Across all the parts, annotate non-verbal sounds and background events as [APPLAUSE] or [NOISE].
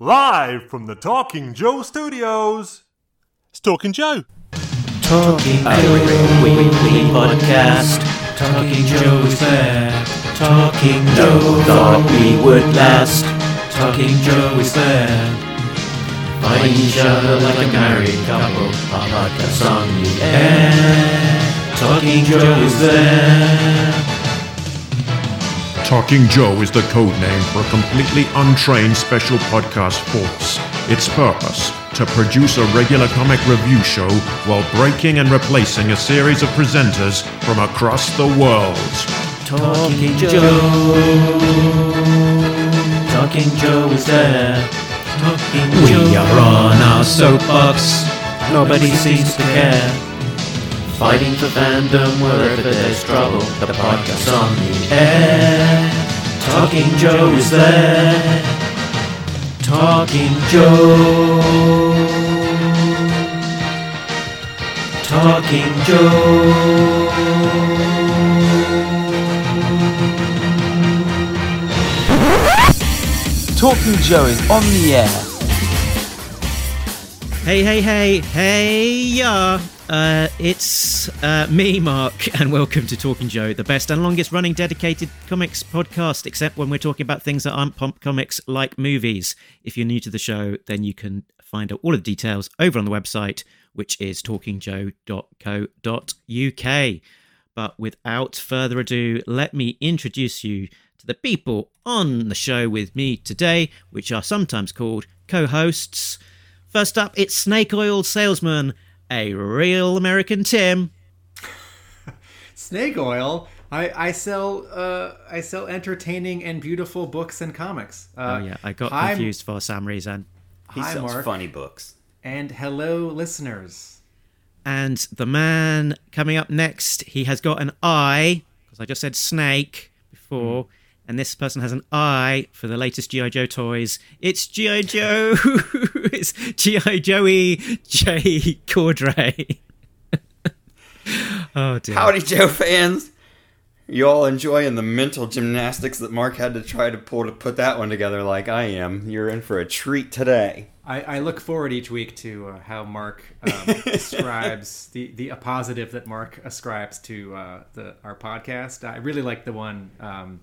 Live from the Talking Joe studios. It's Talking Joe. Talking Joe Weekly Podcast. Talking Joe is there. Talking Joe thought we would last. Talking Joe is there. Find each other like a married couple. A podcast on the air. Talking Joe is there. Talking Joe is the code name for a completely untrained special podcast force. Its purpose to produce a regular comic review show while breaking and replacing a series of presenters from across the world. Talking Joe. Talking Joe is there. Talking Joe. We are on our soapbox. Nobody seems to care. Fighting for fandom wherever there's trouble. The podcast on the air. Talking Joe is there. Talking Joe. Talking Joe. Talking Joe is on the air. Hey, hey, hey, hey, yeah. Uh, it's uh, me, Mark, and welcome to Talking Joe, the best and longest running dedicated comics podcast, except when we're talking about things that aren't pump comics like movies. If you're new to the show, then you can find out all of the details over on the website, which is talkingjoe.co.uk. But without further ado, let me introduce you to the people on the show with me today, which are sometimes called co hosts. First up, it's Snake Oil Salesman, a real American Tim. [LAUGHS] Snake Oil. I, I sell uh, I sell entertaining and beautiful books and comics. Uh, oh yeah, I got hi- confused for some reason. He Hi, sells Mark. funny books. And hello, listeners. And the man coming up next, he has got an eye because I just said snake before. And this person has an eye for the latest G.I. Joe toys. It's G.I. Joe. [LAUGHS] it's G.I. Joey J. Cordray. [LAUGHS] oh, dear. Howdy, Joe fans! You all enjoying the mental gymnastics that Mark had to try to pull to put that one together like I am. You're in for a treat today. I, I look forward each week to uh, how Mark um, [LAUGHS] ascribes the, the a positive that Mark ascribes to uh, the our podcast. I really like the one, um,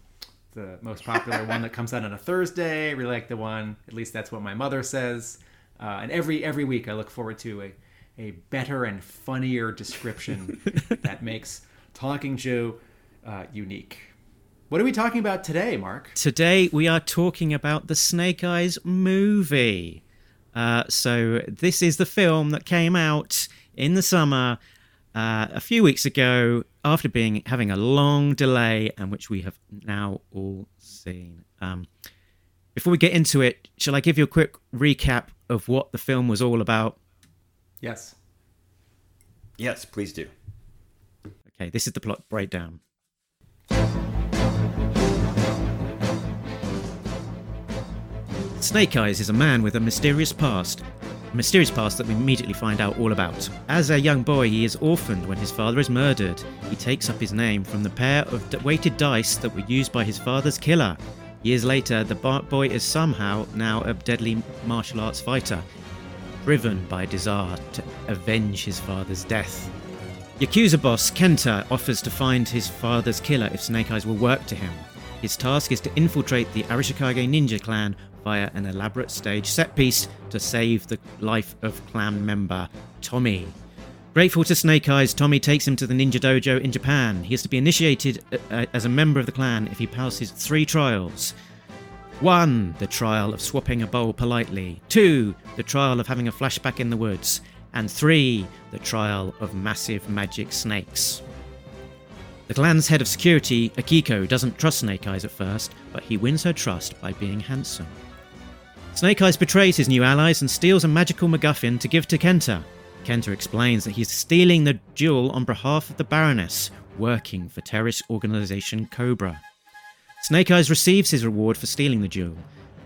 the most popular one that comes out on a Thursday. I really like the one, at least that's what my mother says. Uh, and every every week I look forward to a, a better and funnier description [LAUGHS] that makes Talking Joe uh, unique. What are we talking about today, Mark? Today we are talking about the Snake Eyes movie. Uh, so this is the film that came out in the summer uh, a few weeks ago after being having a long delay and which we have now all seen. Um, before we get into it, shall I give you a quick recap of what the film was all about? Yes. Yes, please do. Okay, this is the plot breakdown. Snake Eyes is a man with a mysterious past. Mysterious past that we immediately find out all about. As a young boy, he is orphaned when his father is murdered. He takes up his name from the pair of weighted dice that were used by his father's killer. Years later, the boy is somehow now a deadly martial arts fighter, driven by desire to avenge his father's death. Yakuza boss Kenta offers to find his father's killer if Snake Eyes will work to him. His task is to infiltrate the Arashikage ninja clan via an elaborate stage set piece to save the life of clan member Tommy. Grateful to Snake Eyes, Tommy takes him to the ninja dojo in Japan. He is to be initiated uh, uh, as a member of the clan if he passes three trials. One, the trial of swapping a bowl politely. Two, the trial of having a flashback in the woods. And three, the trial of massive magic snakes. The clan's head of security, Akiko, doesn't trust Snake Eyes at first, but he wins her trust by being handsome. Snake Eyes betrays his new allies and steals a magical MacGuffin to give to Kenta. Kenta explains that he's stealing the jewel on behalf of the Baroness, working for terrorist organization Cobra. Snake Eyes receives his reward for stealing the jewel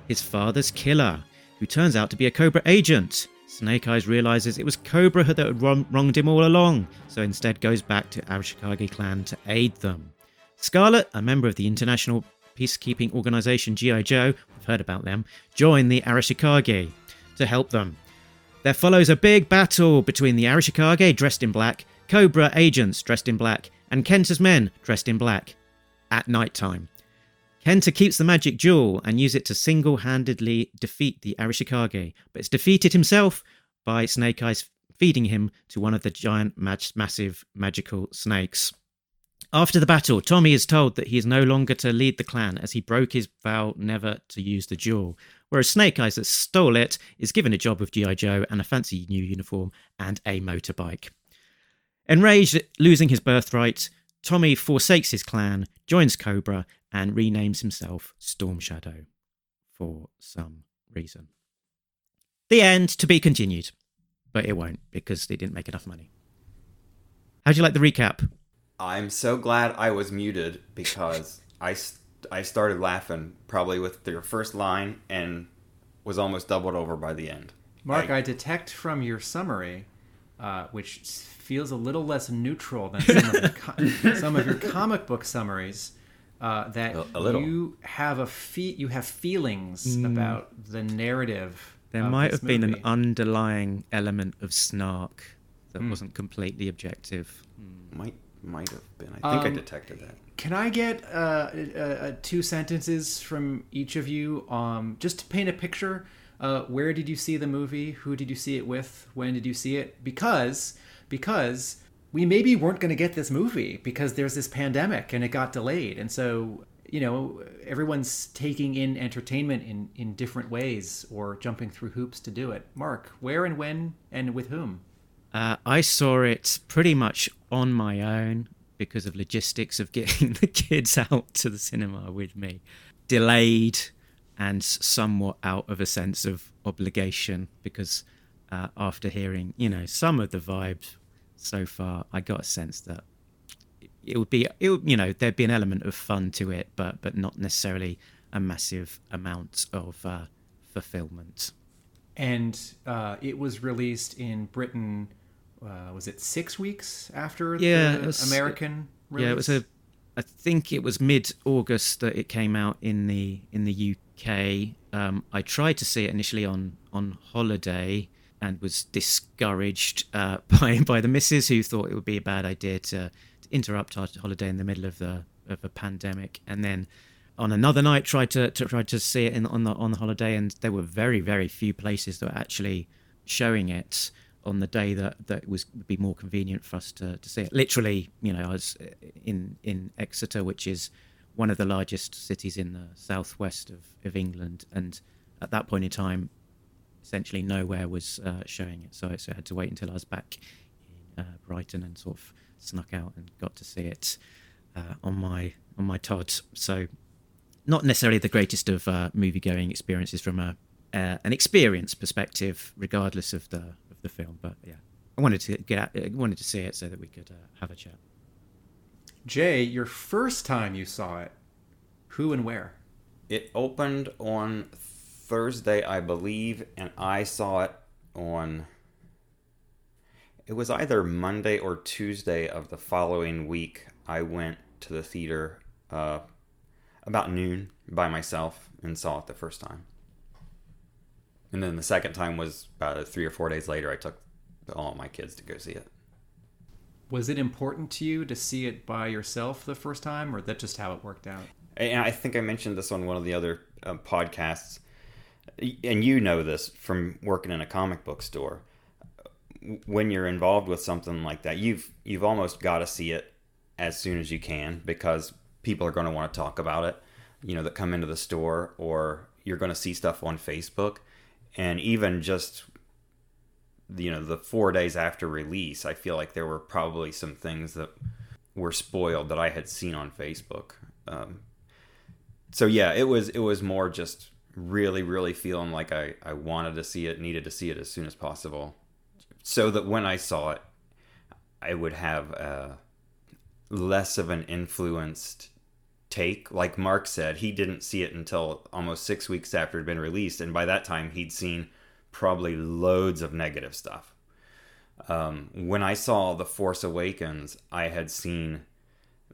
his father's killer, who turns out to be a Cobra agent. Snake Eyes realizes it was Cobra that had wronged him all along, so instead goes back to Arashikage clan to aid them. Scarlett, a member of the international peacekeeping organization G.I. Joe, we've heard about them, join the Arashikage to help them. There follows a big battle between the Arashikage dressed in black, Cobra agents dressed in black, and Kenta's men dressed in black at night time. Kenta keeps the magic jewel and uses it to single handedly defeat the Arashikage, but is defeated himself by Snake Eyes feeding him to one of the giant, massive magical snakes. After the battle, Tommy is told that he is no longer to lead the clan as he broke his vow never to use the jewel, whereas Snake Eyes that stole it is given a job with G.I. Joe and a fancy new uniform and a motorbike. Enraged at losing his birthright, Tommy forsakes his clan, joins Cobra, and renames himself Storm Shadow for some reason. The end to be continued, but it won't because they didn't make enough money. How'd you like the recap? I'm so glad I was muted because I, I started laughing probably with your first line and was almost doubled over by the end. Mark, I- I detect from your summary, uh, which feels a little less neutral than [LAUGHS] some of your, co- some of your comic book summaries, uh, that A- a little. you have a fe- you have feelings about the narrative. There of might this have been an underlying element of snark that wasn't completely objective. Might might have been. I think I Um, detected that. Can I get uh, uh, uh, two sentences from each of you, um, just to paint a picture? Uh, where did you see the movie? Who did you see it with? When did you see it? Because because we maybe weren't going to get this movie because there's this pandemic and it got delayed, and so you know everyone's taking in entertainment in in different ways or jumping through hoops to do it. Mark, where and when and with whom? Uh, I saw it pretty much on my own because of logistics of [LAUGHS] getting the kids out to the cinema with me. Delayed and somewhat out of a sense of obligation because uh, after hearing, you know, some of the vibes so far, I got a sense that it would be, it would, you know, there'd be an element of fun to it, but but not necessarily a massive amount of uh, fulfillment. and uh, it was released in Britain. Uh, was it six weeks after Yeah, the was- American release? Yeah, it was a. I think it was mid-August that it came out in the in the UK. Um, I tried to see it initially on on holiday and was discouraged uh, [LAUGHS] by by the missus who thought it would be a bad idea to, to interrupt our holiday in the middle of the of a pandemic. And then on another night tried to, to try to see it in, on the on the holiday, and there were very very few places that were actually showing it on the day that that was would be more convenient for us to, to see it. Literally, you know, I was in in Exeter, which is one of the largest cities in the southwest of, of England, and at that point in time, essentially nowhere was uh, showing it. So, I- so I had to wait until I was back in uh, Brighton and sort of snuck out and got to see it uh, on my on my Todd. So, not necessarily the greatest of uh, movie going experiences from a uh, an experience perspective, regardless of the the film. But yeah, I wanted to get out, I wanted to see it so that we could uh, have a chat. Jay, your first time you saw it, who and where? It opened on Thursday, I believe, and I saw it on. It was either Monday or Tuesday of the following week. I went to the theater uh, about noon by myself and saw it the first time. And then the second time was about three or four days later. I took all my kids to go see it. Was it important to you to see it by yourself the first time, or that just how it worked out? and I think I mentioned this on one of the other um, podcasts, and you know this from working in a comic book store. When you're involved with something like that, you've you've almost got to see it as soon as you can because people are going to want to talk about it. You know, that come into the store, or you're going to see stuff on Facebook, and even just you know the four days after release, I feel like there were probably some things that were spoiled that I had seen on Facebook. Um, so yeah, it was it was more just really really feeling like I I wanted to see it, needed to see it as soon as possible, so that when I saw it, I would have a less of an influenced take. Like Mark said, he didn't see it until almost six weeks after it had been released, and by that time he'd seen probably loads of negative stuff. Um, when I saw The Force Awakens, I had seen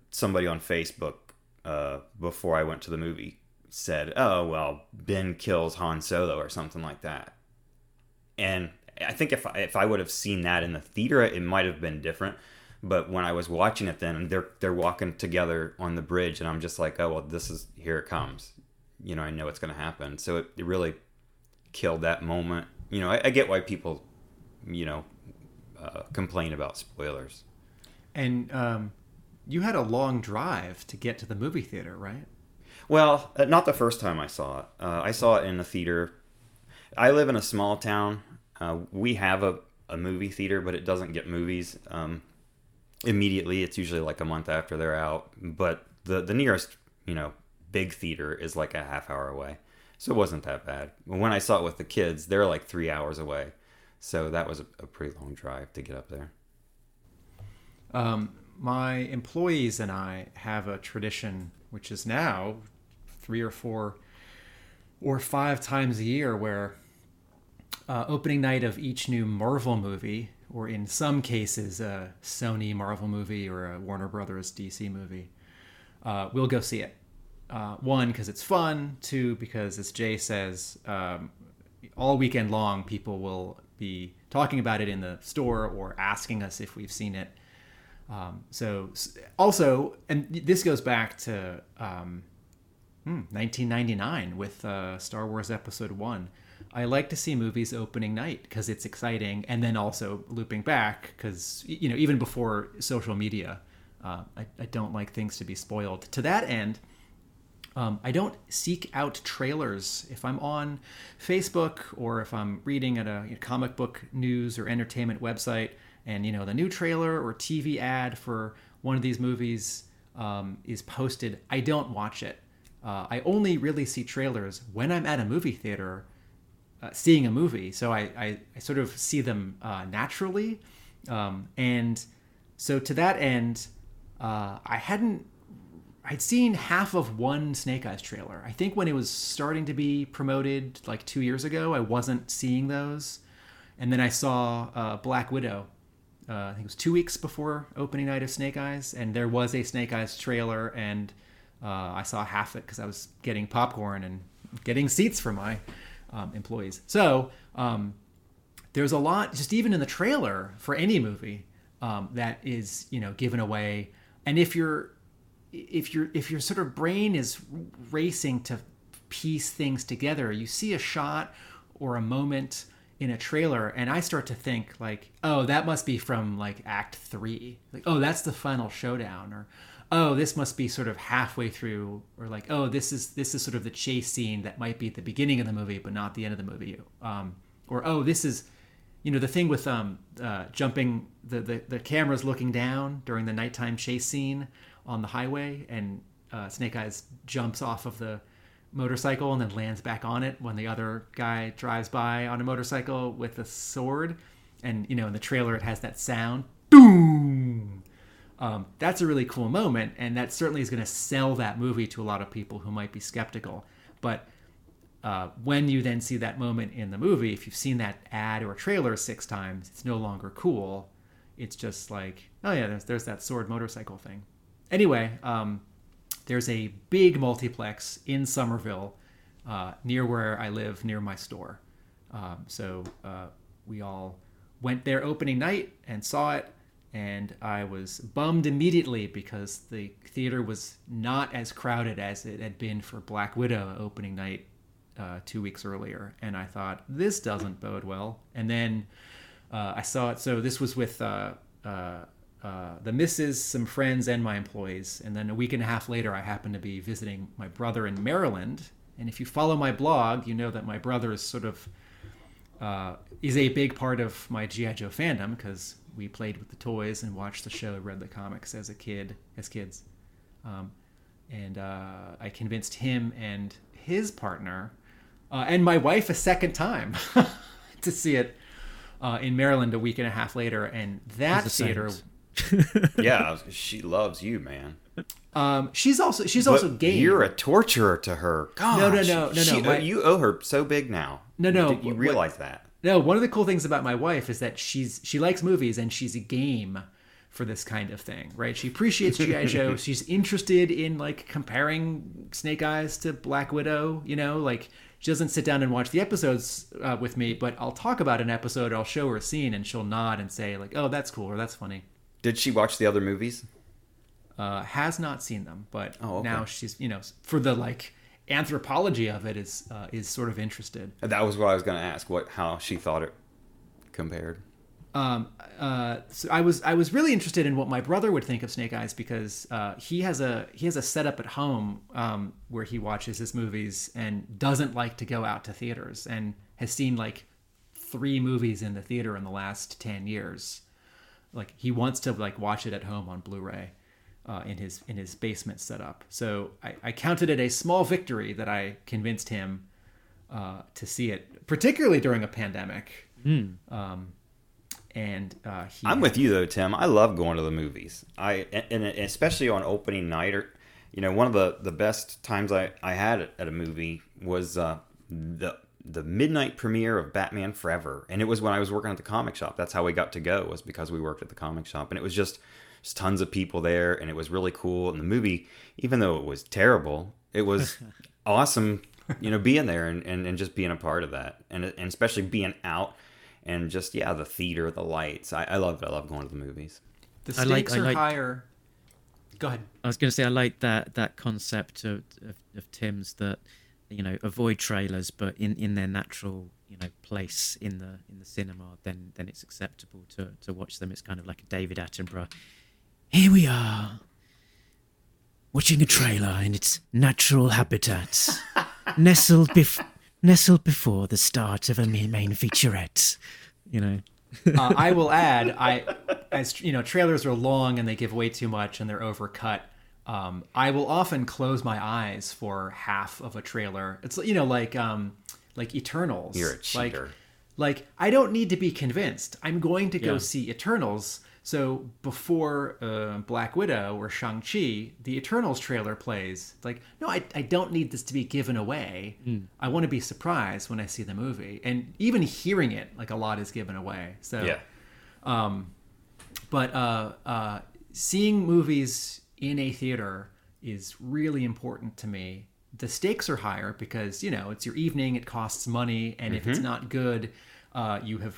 somebody on Facebook uh, before I went to the movie said, "Oh well, Ben kills Han Solo" or something like that. And I think if I, if I would have seen that in the theater, it might have been different. But when I was watching it, then they're they're walking together on the bridge, and I'm just like, "Oh well, this is here it comes." You know, I know it's going to happen. So it, it really killed that moment. You know, I, I get why people, you know, uh, complain about spoilers. And um, you had a long drive to get to the movie theater, right? Well, uh, not the first time I saw it. Uh, I saw it in a theater. I live in a small town. Uh, we have a, a movie theater, but it doesn't get movies um, immediately. It's usually like a month after they're out. But the the nearest, you know, big theater is like a half hour away, so it wasn't that bad. When I saw it with the kids, they're like three hours away, so that was a, a pretty long drive to get up there. Um, my employees and I have a tradition, which is now three or four or five times a year, where uh, opening night of each new Marvel movie, or in some cases a Sony Marvel movie or a Warner Brothers DC movie, uh, we'll go see it. Uh, one, because it's fun. Two, because as Jay says, um, all weekend long people will be talking about it in the store or asking us if we've seen it. Um, so also, and this goes back to um, hmm, 1999 with uh, Star Wars Episode One. I like to see movies opening night because it's exciting, and then also looping back because you know even before social media, uh, I, I don't like things to be spoiled. To that end, um, I don't seek out trailers if I'm on Facebook or if I'm reading at a you know, comic book news or entertainment website, and you know the new trailer or TV ad for one of these movies um, is posted. I don't watch it. Uh, I only really see trailers when I'm at a movie theater uh, seeing a movie. So I, I, I sort of see them uh, naturally. Um, and so to that end, uh, I hadn't, I'd seen half of one Snake Eyes trailer. I think when it was starting to be promoted like two years ago, I wasn't seeing those. And then I saw uh, Black Widow. Uh, I think it was two weeks before opening night of Snake Eyes, and there was a Snake Eyes trailer, and uh, I saw half it because I was getting popcorn and getting seats for my um, employees. So um, there's a lot, just even in the trailer for any movie, um, that is you know given away. And if you're if your if your sort of brain is racing to piece things together, you see a shot or a moment in a trailer and I start to think like, oh, that must be from like act 3. Like, oh, that's the final showdown or oh, this must be sort of halfway through or like, oh, this is this is sort of the chase scene that might be at the beginning of the movie but not the end of the movie. Um, or oh, this is you know the thing with um, uh, jumping the, the the cameras looking down during the nighttime chase scene on the highway and uh, snake eyes jumps off of the motorcycle and then lands back on it when the other guy drives by on a motorcycle with a sword. And you know in the trailer it has that sound. Boom um, that's a really cool moment and that certainly is going to sell that movie to a lot of people who might be skeptical but uh, when you then see that moment in the movie, if you've seen that ad or trailer six times, it's no longer cool. It's just like, oh yeah, there's, there's that sword motorcycle thing. Anyway, um, there's a big multiplex in Somerville, uh, near where I live, near my store. Um, so uh, we all went there opening night and saw it, and I was bummed immediately because the theater was not as crowded as it had been for Black Widow opening night uh, two weeks earlier, and I thought this doesn't bode well. And then uh, I saw it. So this was with uh, uh, uh, the missus, some friends, and my employees. And then a week and a half later, I happened to be visiting my brother in Maryland. And if you follow my blog, you know that my brother is sort of uh, is a big part of my GI Joe fandom because we played with the toys and watched the show, read the comics as a kid, as kids. Um, and uh, I convinced him and his partner uh, and my wife a second time [LAUGHS] to see it uh, in Maryland a week and a half later, and that the theater. [LAUGHS] yeah, [LAUGHS] she loves you, man. Um, she's also she's But also gay. You're a torturer to her. Gosh, No, no, no, no, no, she- my- you owe her so big now. No, no, Did you what- realize that? No, one of the cool things about my wife is that she's she likes movies and she's a game. for this kind of thing, right? She appreciates GI [LAUGHS] Joe. She's interested in like comparing Snake Eyes to Black Widow. You know, like she doesn't sit down and watch the episodes uh, with me, but I'll talk about an episode. I'll show her a scene, and she'll nod and say like, "Oh, that's cool," or "That's funny." Did she watch the other movies? Uh, has not seen them, but Oh, okay. now she's you know for the like anthropology of it is uh, is sort of interested. That was what I was going to ask. What how she thought it compared. um, uh, so I was I was really interested in what my brother would think of Snake Eyes because uh, he has a he has a setup at home um, where he watches his movies and doesn't like to go out to theaters and has seen like three movies in the theater in the last ten years. Like he wants to like watch it at home on Blu-ray uh, in his in his basement setup. So I, I counted it a small victory that I convinced him uh, to see it, particularly during a pandemic. Um, and uh, he I'm with you though, Tim. I love going to the movies. I and and especially on opening night or you know, one of the the best times I I had at a movie was uh the the midnight premiere of Batman Forever. And it was when I was working at the comic shop. That's how we got to go was because we worked at the comic shop and it was just just tons of people there and it was really cool and the movie even though it was terrible, it was [LAUGHS] awesome, you know, being there and, and, and just being a part of that. And and especially being out and just yeah, the theater, the lights. I, I love it. I love going to the movies. The I like- stakes I are like- higher. Go ahead. I was going to say I like that that concept of, of of Tim's that you know avoid trailers, but in in their natural you know place in the in the cinema, then then it's acceptable to to watch them. It's kind of like a David Attenborough. Here we are, watching a trailer in its natural habitat, [LAUGHS] nestled bef- nestled before the start of a main featurette. You know. uh, I will [LAUGHS] add, I as you know, trailers are long and they give way too much and they're overcut. Um, I will often close my eyes for half of a trailer. It's you know like um, like Eternals. You're a Like, cheater. like I don't need to be convinced. I'm going to go Yeah. see Eternals. So before uh, Black Widow or Shang Chi, the Eternals trailer plays. Like, no, I, I don't need this to be given away. I want to be surprised when I see the movie, and even hearing it, like a lot is given away. So Yeah. but uh, uh, seeing movies in a theater is really important to me. The stakes are higher because you know it's your evening, it costs money, and if it's not good, uh, you have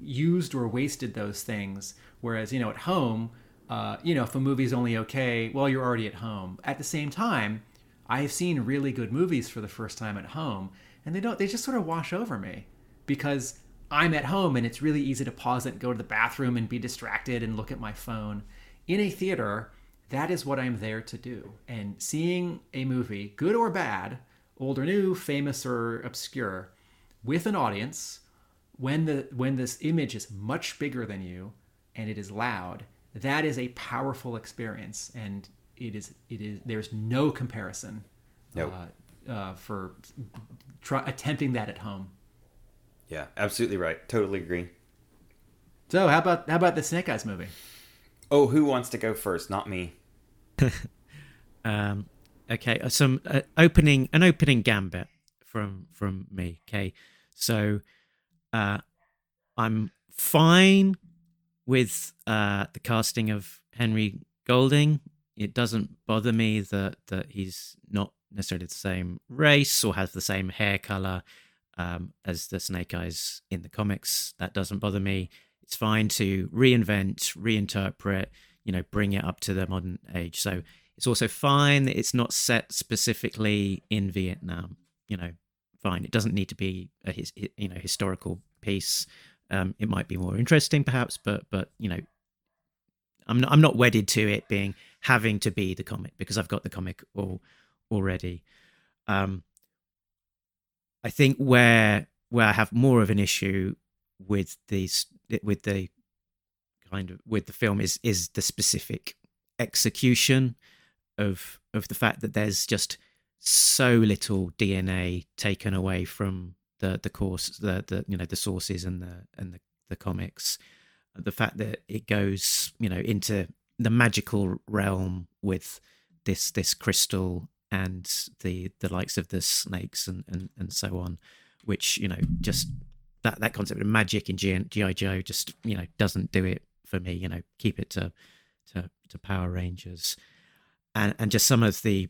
used or wasted those things. Whereas you know at home, uh, you know if a movie's only okay, well you're already at home. At the same time, I have seen really good movies for the first time at home, and they don't they just sort of wash over me because I'm at home and it's really easy to pause it, go to the bathroom and be distracted and look at my phone. In a theater, that is what I'm there to do. And seeing a movie, good or bad, old or new, famous or obscure, with an audience, when the when this image is much bigger than you and it is loud, that is a powerful experience and it is it is there's no comparison Nope. uh, uh, for try, attempting that at home. Yeah, absolutely right. Totally agree. So how about how about the Snake Eyes movie? Oh, who wants to go first? Not me. [LAUGHS] Um, okay, uh, some uh, opening an opening gambit from from me. Okay, so uh, I'm fine with uh, the casting of Henry Golding. It doesn't bother me that that he's not necessarily the same race or has the same hair color um, as the Snake Eyes in the comics. That doesn't bother me. It's fine to reinvent, reinterpret, you know, bring it up to the modern age. So it's also fine that it's not set specifically in Vietnam. You know, fine. It doesn't need to be a his, you know historical piece. Um, it might be more interesting, perhaps, but but you know, I'm not I'm not wedded to it being having to be the comic because I've got the comic all already. Um, I think where where I have more of an issue with these with the kind of with the film is is the specific execution of of the fact that there's just so little DNA taken away from the the course the the you know the sources and the and the, the comics the fact that it goes you know into the magical realm with this this crystal and the the likes of the snakes and and, and so on which you know just that that concept of magic in gi joe just you know doesn't do it for me. You know, keep it to to, to Power Rangers, and and just some of the,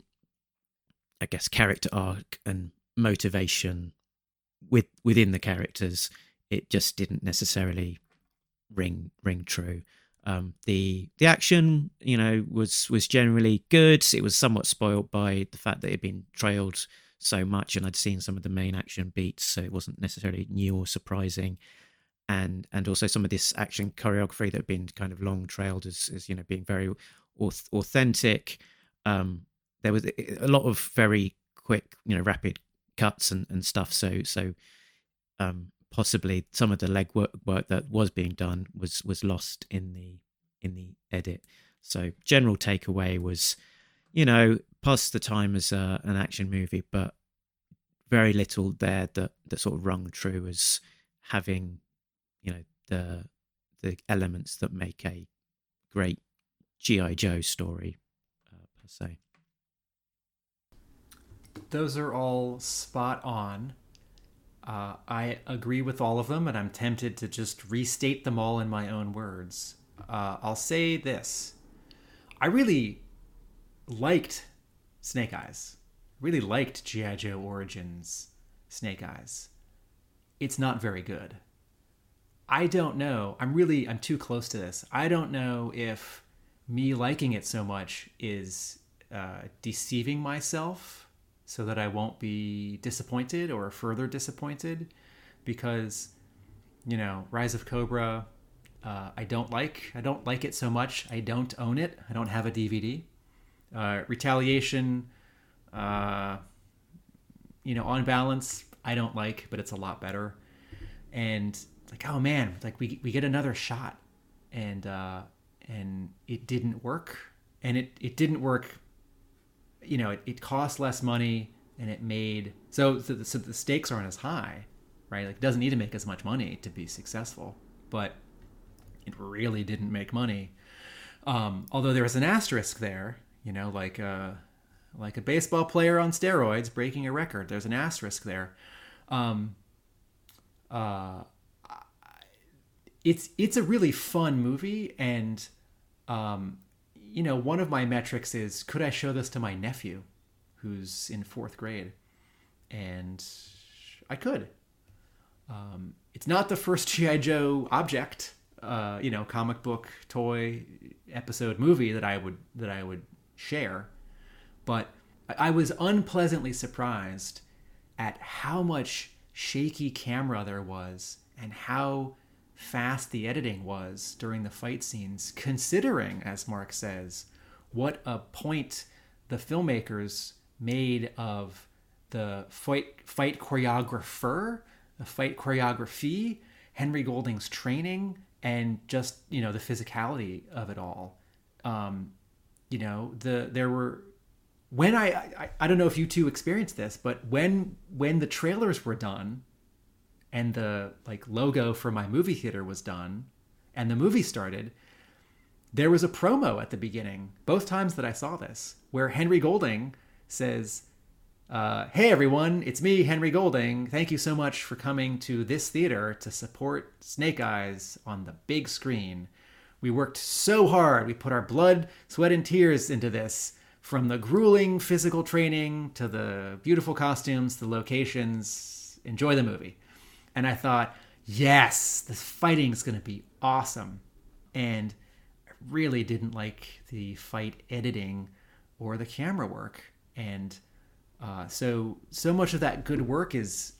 I guess, character arc and motivation with within the characters. It just didn't necessarily ring ring true. Um, the the action, you know, was was generally good. It was somewhat spoiled by the fact that it had been trailed so much, and I'd seen some of the main action beats, so it wasn't necessarily new or surprising. And and also some of this action choreography that had been kind of long trailed as, as you know being very auth- authentic. Um, there was a lot of very quick, you know, rapid cuts and, and stuff. So so um, possibly some of the legwork work that was being done was was lost in the in the edit. So general takeaway was, you know, past the time as a, an action movie, but very little there that that sort of rung true as having, you know, the the elements that make a great GI Joe story uh, per se. Those are all spot on. Uh, I agree with all of them, and I'm tempted to just restate them all in my own words. Uh, I'll say this I really liked Snake Eyes. Really liked G.I. Joe Origins Snake Eyes. It's not very good. I don't know. I'm really, I'm too close to this. I don't know if me liking it so much is uh, deceiving myself so that I won't be disappointed or further disappointed because, you know, Rise of Cobra, uh, I don't like. I don't like it so much. I don't own it. I don't have a DVD. Uh, Retaliation, uh, you know, on balance, I don't like, but it's a lot better. And like, oh man, like we we get another shot, and uh, and it didn't work, and it it didn't work. You know, it, it cost less money, and it made so so the, so the stakes aren't as high, right? Like, it doesn't need to make as much money to be successful, but it really didn't make money. Um, although there was an asterisk there, you know, like a like a baseball player on steroids breaking a record. There's an asterisk there. Um, uh, it's it's a really fun movie, and um, you know, one of my metrics is could I show this to my nephew, who's in fourth grade, and I could. Um, it's not the first [LAUGHS] GI Joe object uh, you know comic book toy episode movie that I would that I would share, but I was unpleasantly surprised at how much shaky camera there was and how fast the editing was during the fight scenes, considering, as Mark says, what a point the filmmakers made of the fight fight choreographer, the fight choreography, Henry Golding's training, and just you know the physicality of it all. Um, you know the there were when I, I I don't know if you two experienced this, but when when the trailers were done, and the like logo for my movie theater was done, and the movie started, there was a promo at the beginning both times that I saw this where Henry Golding says uh, hey everyone, it's me, Henry Golding. Thank you so much for coming to this theater to support Snake Eyes on the big screen. We worked so hard. We put our blood, sweat, and tears into this. From the grueling physical training to the beautiful costumes, the locations. Enjoy the movie. And I thought, yes, this fighting is going to be awesome. And I really didn't like the fight editing or the camera work. And uh, so so much of that good work is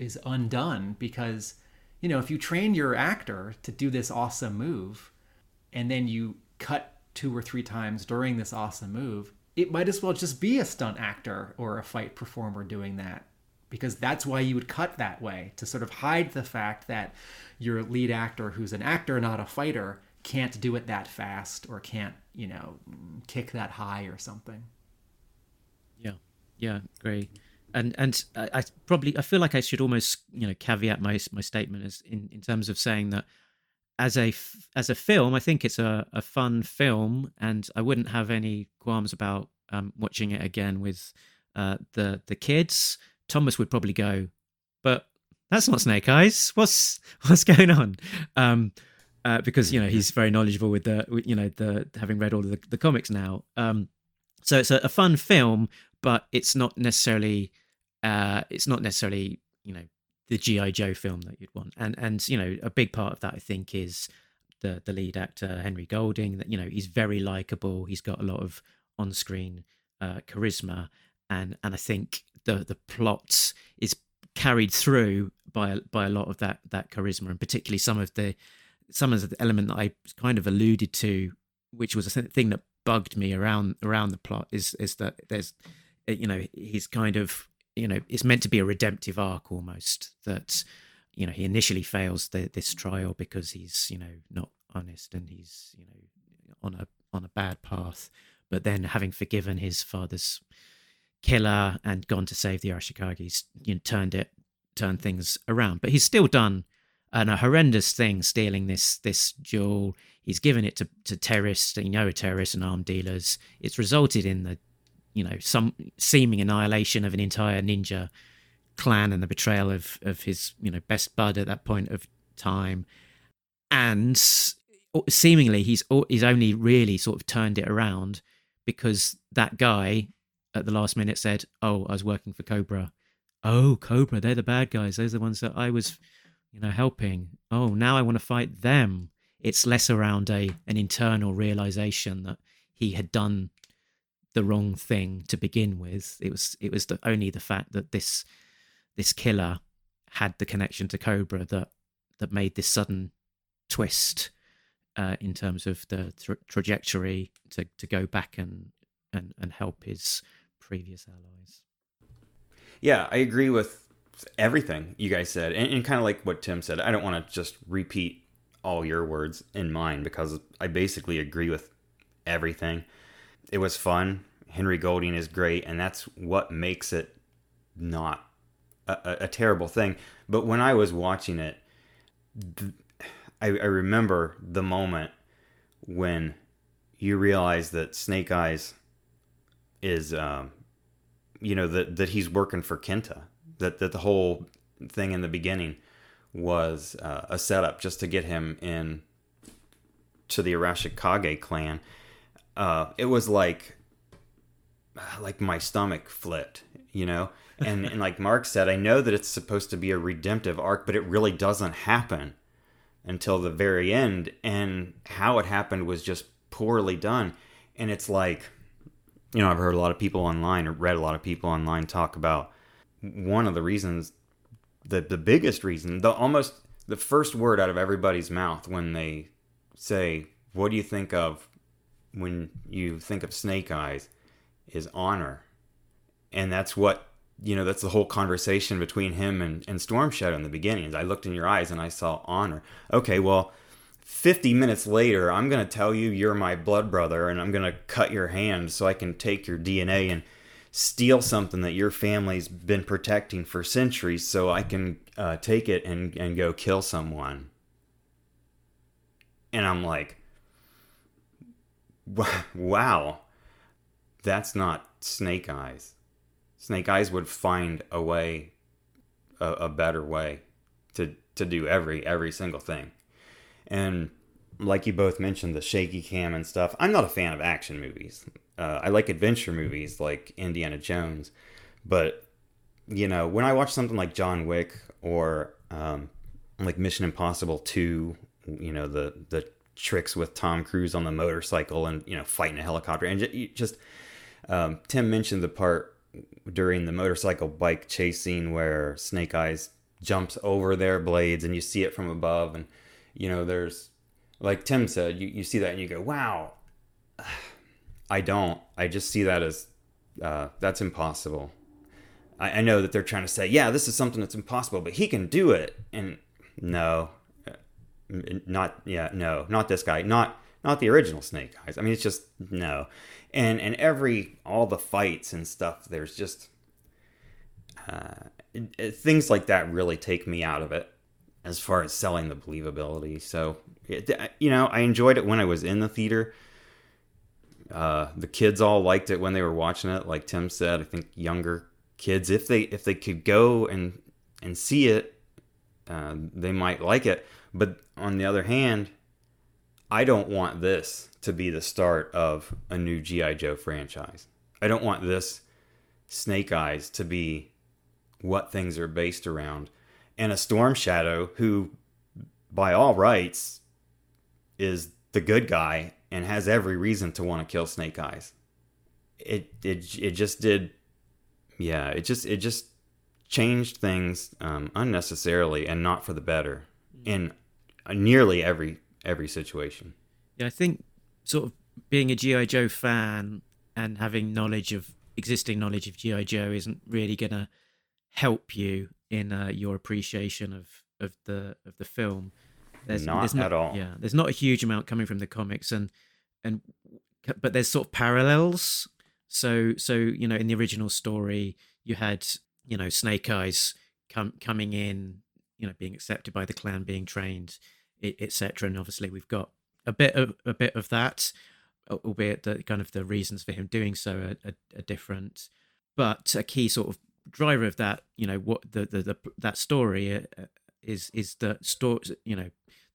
is undone because you know if you train your actor to do this awesome move and then you cut two or three times during this awesome move it might as well just be a stunt actor or a fight performer doing that because that's why you would cut that way to sort of hide the fact that your lead actor who's an actor not a fighter can't do it that fast or can't you know kick that high or something yeah, yeah, agree. And and I, I probably I feel like I should almost you know caveat my my statement as in, in terms of saying that as a as a film, I think it's a, a fun film, and I wouldn't have any qualms about um, watching it again with uh, the the kids. Thomas would probably go, but that's not Snake Eyes. What's what's going on? Um, uh, because you know he's very knowledgeable with the you know the having read all of the, the comics now. Um, so it's a, a fun film, but it's not necessarily uh, it's not necessarily you know the GI Joe film that you'd want. And and you know a big part of that I think is the the lead actor Henry Golding. That you know he's very likable. He's got a lot of on screen uh, charisma, and and I think the the plot is carried through by by a lot of that that charisma, and particularly some of the some of the element that I kind of alluded to, which was a thing that bugged me around around the plot, is is that there's you know he's kind of you know it's meant to be a redemptive arc almost that you know he initially fails the, this trial because he's you know not honest and he's you know on a on a bad path but then having forgiven his father's killer and gone to save the Arashikage, he's you know, turned it turned things around. But he's still done an, a horrendous thing stealing this this jewel. He's given it to, to terrorists. You know terrorists and armed dealers. It's resulted in the you know some seeming annihilation of an entire ninja clan and the betrayal of of his you know best bud at that point of time. And seemingly he's he's only really sort of turned it around because that guy at the last minute said oh i was working for cobra. Oh cobra they're the bad guys. Those are the ones that i was you know helping. Oh now i want to fight them. It's less around a an internal realization that he had done the wrong thing to begin with. It was it was the, only the fact that this this killer had the connection to Cobra that that made this sudden twist uh, in terms of the tra- trajectory to, to go back and, and and help his previous allies. Yeah, I agree with everything you guys said, and, and kind of like what Tim said. I don't want to just repeat all your words in mine because I basically agree with everything it was fun. Henry Golding is great, and that's what makes it not a, a terrible thing. But when I was watching it, I, I remember the moment when you realize that Snake Eyes is, um, you know, that that he's working for Kenta. That that the whole thing in the beginning was uh, a setup just to get him in to the Arashikage clan uh, it was like like my stomach flipped, you know. [LAUGHS] And and like Mark said, I know that it's supposed to be a redemptive arc, but it really doesn't happen until the very end. And how it happened was just poorly done. And it's like, you know, I've heard a lot of people online or read a lot of people online talk about one of the reasons, the the biggest reason, the almost the first word out of everybody's mouth when they say, "What do you think of when you think of Snake Eyes is honor. And that's what, you know, that's the whole conversation between him and, and Storm Shadow in the beginning. I looked in your eyes and I saw honor. Okay, well, 50 minutes later, I'm going to tell you you're my blood brother and I'm going to cut your hand so I can take your DNA and steal something that your family's been protecting for centuries so I can uh, take it and, and go kill someone. And I'm like, wow, that's not Snake Eyes. Snake Eyes would find a way, a, a better way to to do every every single thing. And like you both mentioned, the shaky cam and stuff. I'm not a fan of action movies. Uh, I like adventure movies like Indiana Jones, but you know when I watch something like John Wick or um, like Mission Impossible Two, you know the the tricks with Tom Cruise on the motorcycle and you know fighting a helicopter and just um, Tim mentioned the part during the motorcycle bike chase scene where Snake Eyes jumps over their blades and you see it from above and you know there's like Tim said you, you see that and you go wow. [SIGHS] I don't. I just see that as uh, that's impossible. I, I know that they're trying to say yeah this is something that's impossible but he can do it. And no. Not yeah no not this guy not not the original snake eyes i mean it's just no. And and every all the fights and stuff there's just uh, things like that really take me out of it as far as selling the believability. So it, you know i enjoyed it when i was in the theater. Uh, the kids all liked it when they were watching it. Like tim said i think younger kids if they if they could go and and see it uh, they might like it. But on the other hand, I don't want this to be the start of a new GI Joe franchise. I don't want this Snake Eyes to be what things are based around, and a Storm Shadow who, by all rights, is the good guy and has every reason to want to kill Snake Eyes. It it it just did, yeah. It just it just changed things um, unnecessarily and not for the better in nearly every every situation. Yeah, I think sort of being a GI Joe fan and having knowledge of existing knowledge of GI Joe isn't really going to help you in uh, your appreciation of of the of the film. There's not there's at all. Yeah, there's not a huge amount coming from the comics, and and but there's sort of parallels. So so you know, in the original story, you had you know Snake Eyes come coming in, you know, being accepted by the clan, being trained, etc. And obviously, we've got a bit of a bit of that, albeit the kind of the reasons for him doing so are, are, are different. But a key sort of driver of that, you know, what the the, the that story uh, is is the story, you know,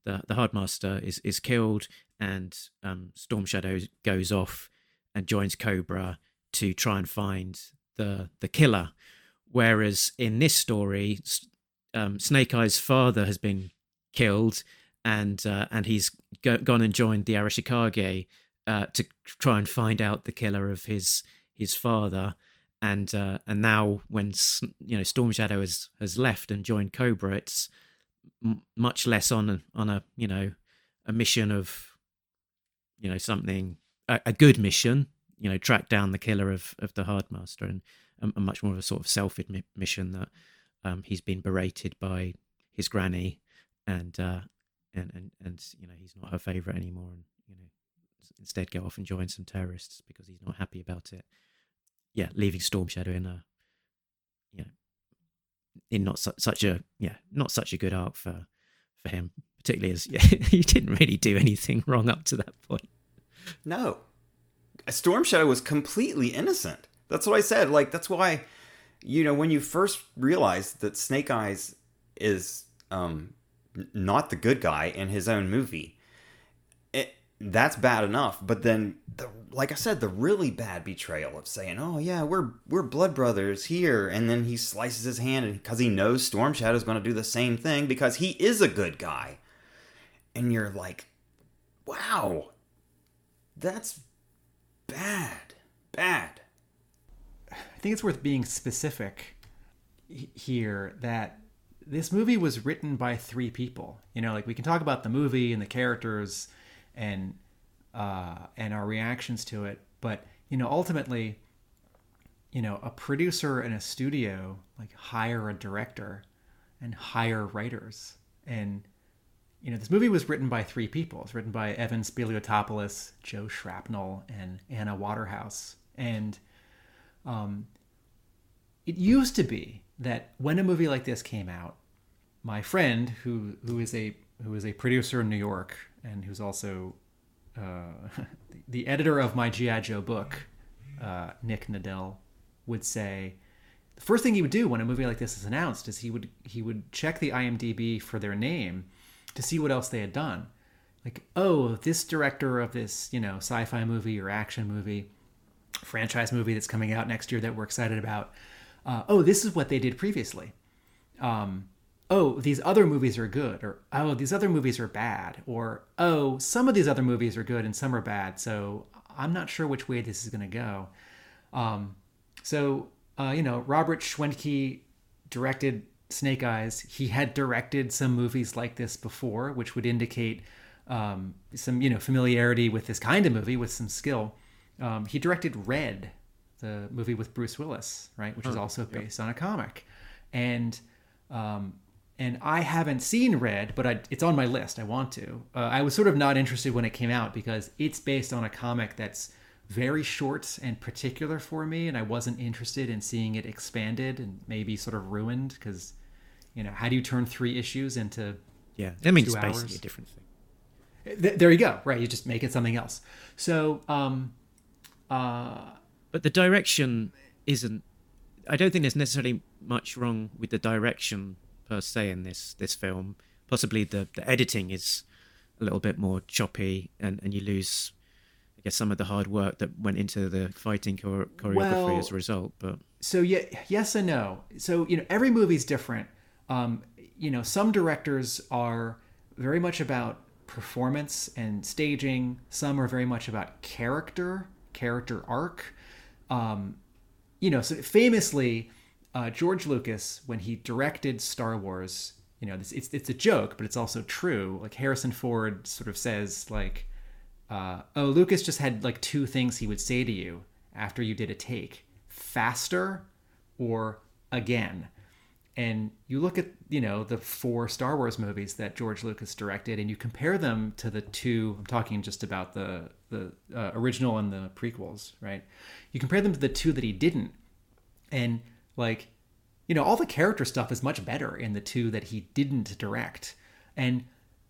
the the Hardmaster is is killed, and um, Storm Shadow goes off and joins Cobra to try and find the the killer. Whereas in this story, um, Snake Eyes' father has been killed, and uh, and he's go- gone and joined the Arashikage uh, to try and find out the killer of his his father. And uh, and now when you know Storm Shadow has has left and joined Cobra, it's m- much less on a, on a you know a mission of you know something a, a good mission, you know track down the killer of of the Hardmaster, and a, a much more of a sort of self mission that um, he's been berated by his granny, and uh, and and and you know he's not her favorite anymore, and you know instead go off and join some terrorists because he's not happy about it. Yeah, leaving Storm Shadow in a you know in not su- such a yeah not such a good arc for for him, particularly as [LAUGHS] yeah, he didn't really do anything [LAUGHS] wrong up to that point. No, Storm Shadow was completely innocent. That's what I said. Like that's why you know when you first realize that Snake Eyes is um not the good guy in his own movie. That's bad enough, but then the like I said, the really bad betrayal of saying, "Oh yeah, we're we're blood brothers here," and then he slices his hand because he knows Storm Shadow's going to do the same thing because he is a good guy, and you're like, "Wow, that's bad, bad." I think it's worth being specific here that this movie was written by three people. You know, like we can talk about the movie and the characters and uh, and our reactions to it, but you know, ultimately, you know, a producer and a studio like hire a director and hire writers. And you know, this movie was written by three people. It's written by Evan Spiliotopoulos, Joe Shrapnel, and Anna Waterhouse. And um, it used to be that when a movie like this came out, my friend who who is a who is a producer in New York and who's also uh, [LAUGHS] the editor of my GI Joe book, uh, Nick Nadell, would say the first thing he would do when a movie like this is announced is he would he would check the IMDb for their name to see what else they had done. Like, oh, this director of this you know sci-fi movie or action movie, franchise movie that's coming out next year that we're excited about uh, oh, this is what they did previously. Um, oh, these other movies are good, or oh, these other movies are bad, or oh, some of these other movies are good and some are bad. So I'm not sure which way this is going to go. Um, so uh, you know, Robert Schwentke directed Snake Eyes. He had directed some movies like this before, which would indicate um, some you know familiarity with this kind of movie with some skill. Um, he directed Red, the movie with Bruce Willis, right, which is also based on a comic, and um, and I haven't seen Red, but I, it's on my list. I want to. Uh, I was sort of not interested when it came out because it's based on a comic that's very short and particular for me, and I wasn't interested in seeing it expanded and maybe sort of ruined because, you know, how do you turn three issues into yeah? I mean, it's hours? basically a different thing. Th- there you go. Right, you just make it something else. So, um, uh, but the direction isn't. I don't think there's necessarily much wrong with the direction per se in this this film. Possibly the the editing is a little bit more choppy, and and you lose, I guess, some of the hard work that went into the fighting chore- choreography Well- as a result. But so yeah, yes and no. So you know, every movie's different. Um, you know, some directors are very much about performance and staging. Some are very much about character, character arc. Um, you know, so famously, uh, George Lucas, when he directed Star Wars, you know, it's, it's it's a joke, but it's also true. Like Harrison Ford sort of says, like, uh, "Oh, Lucas just had like two things he would say to you after you did a take: faster or again." And you look at you know the four Star Wars movies that George Lucas directed, and you compare them to the two. I'm talking just about the the uh, original and the prequels, right? You compare them to the two that he didn't, and like you know all the character stuff is much better in the two that he didn't direct. And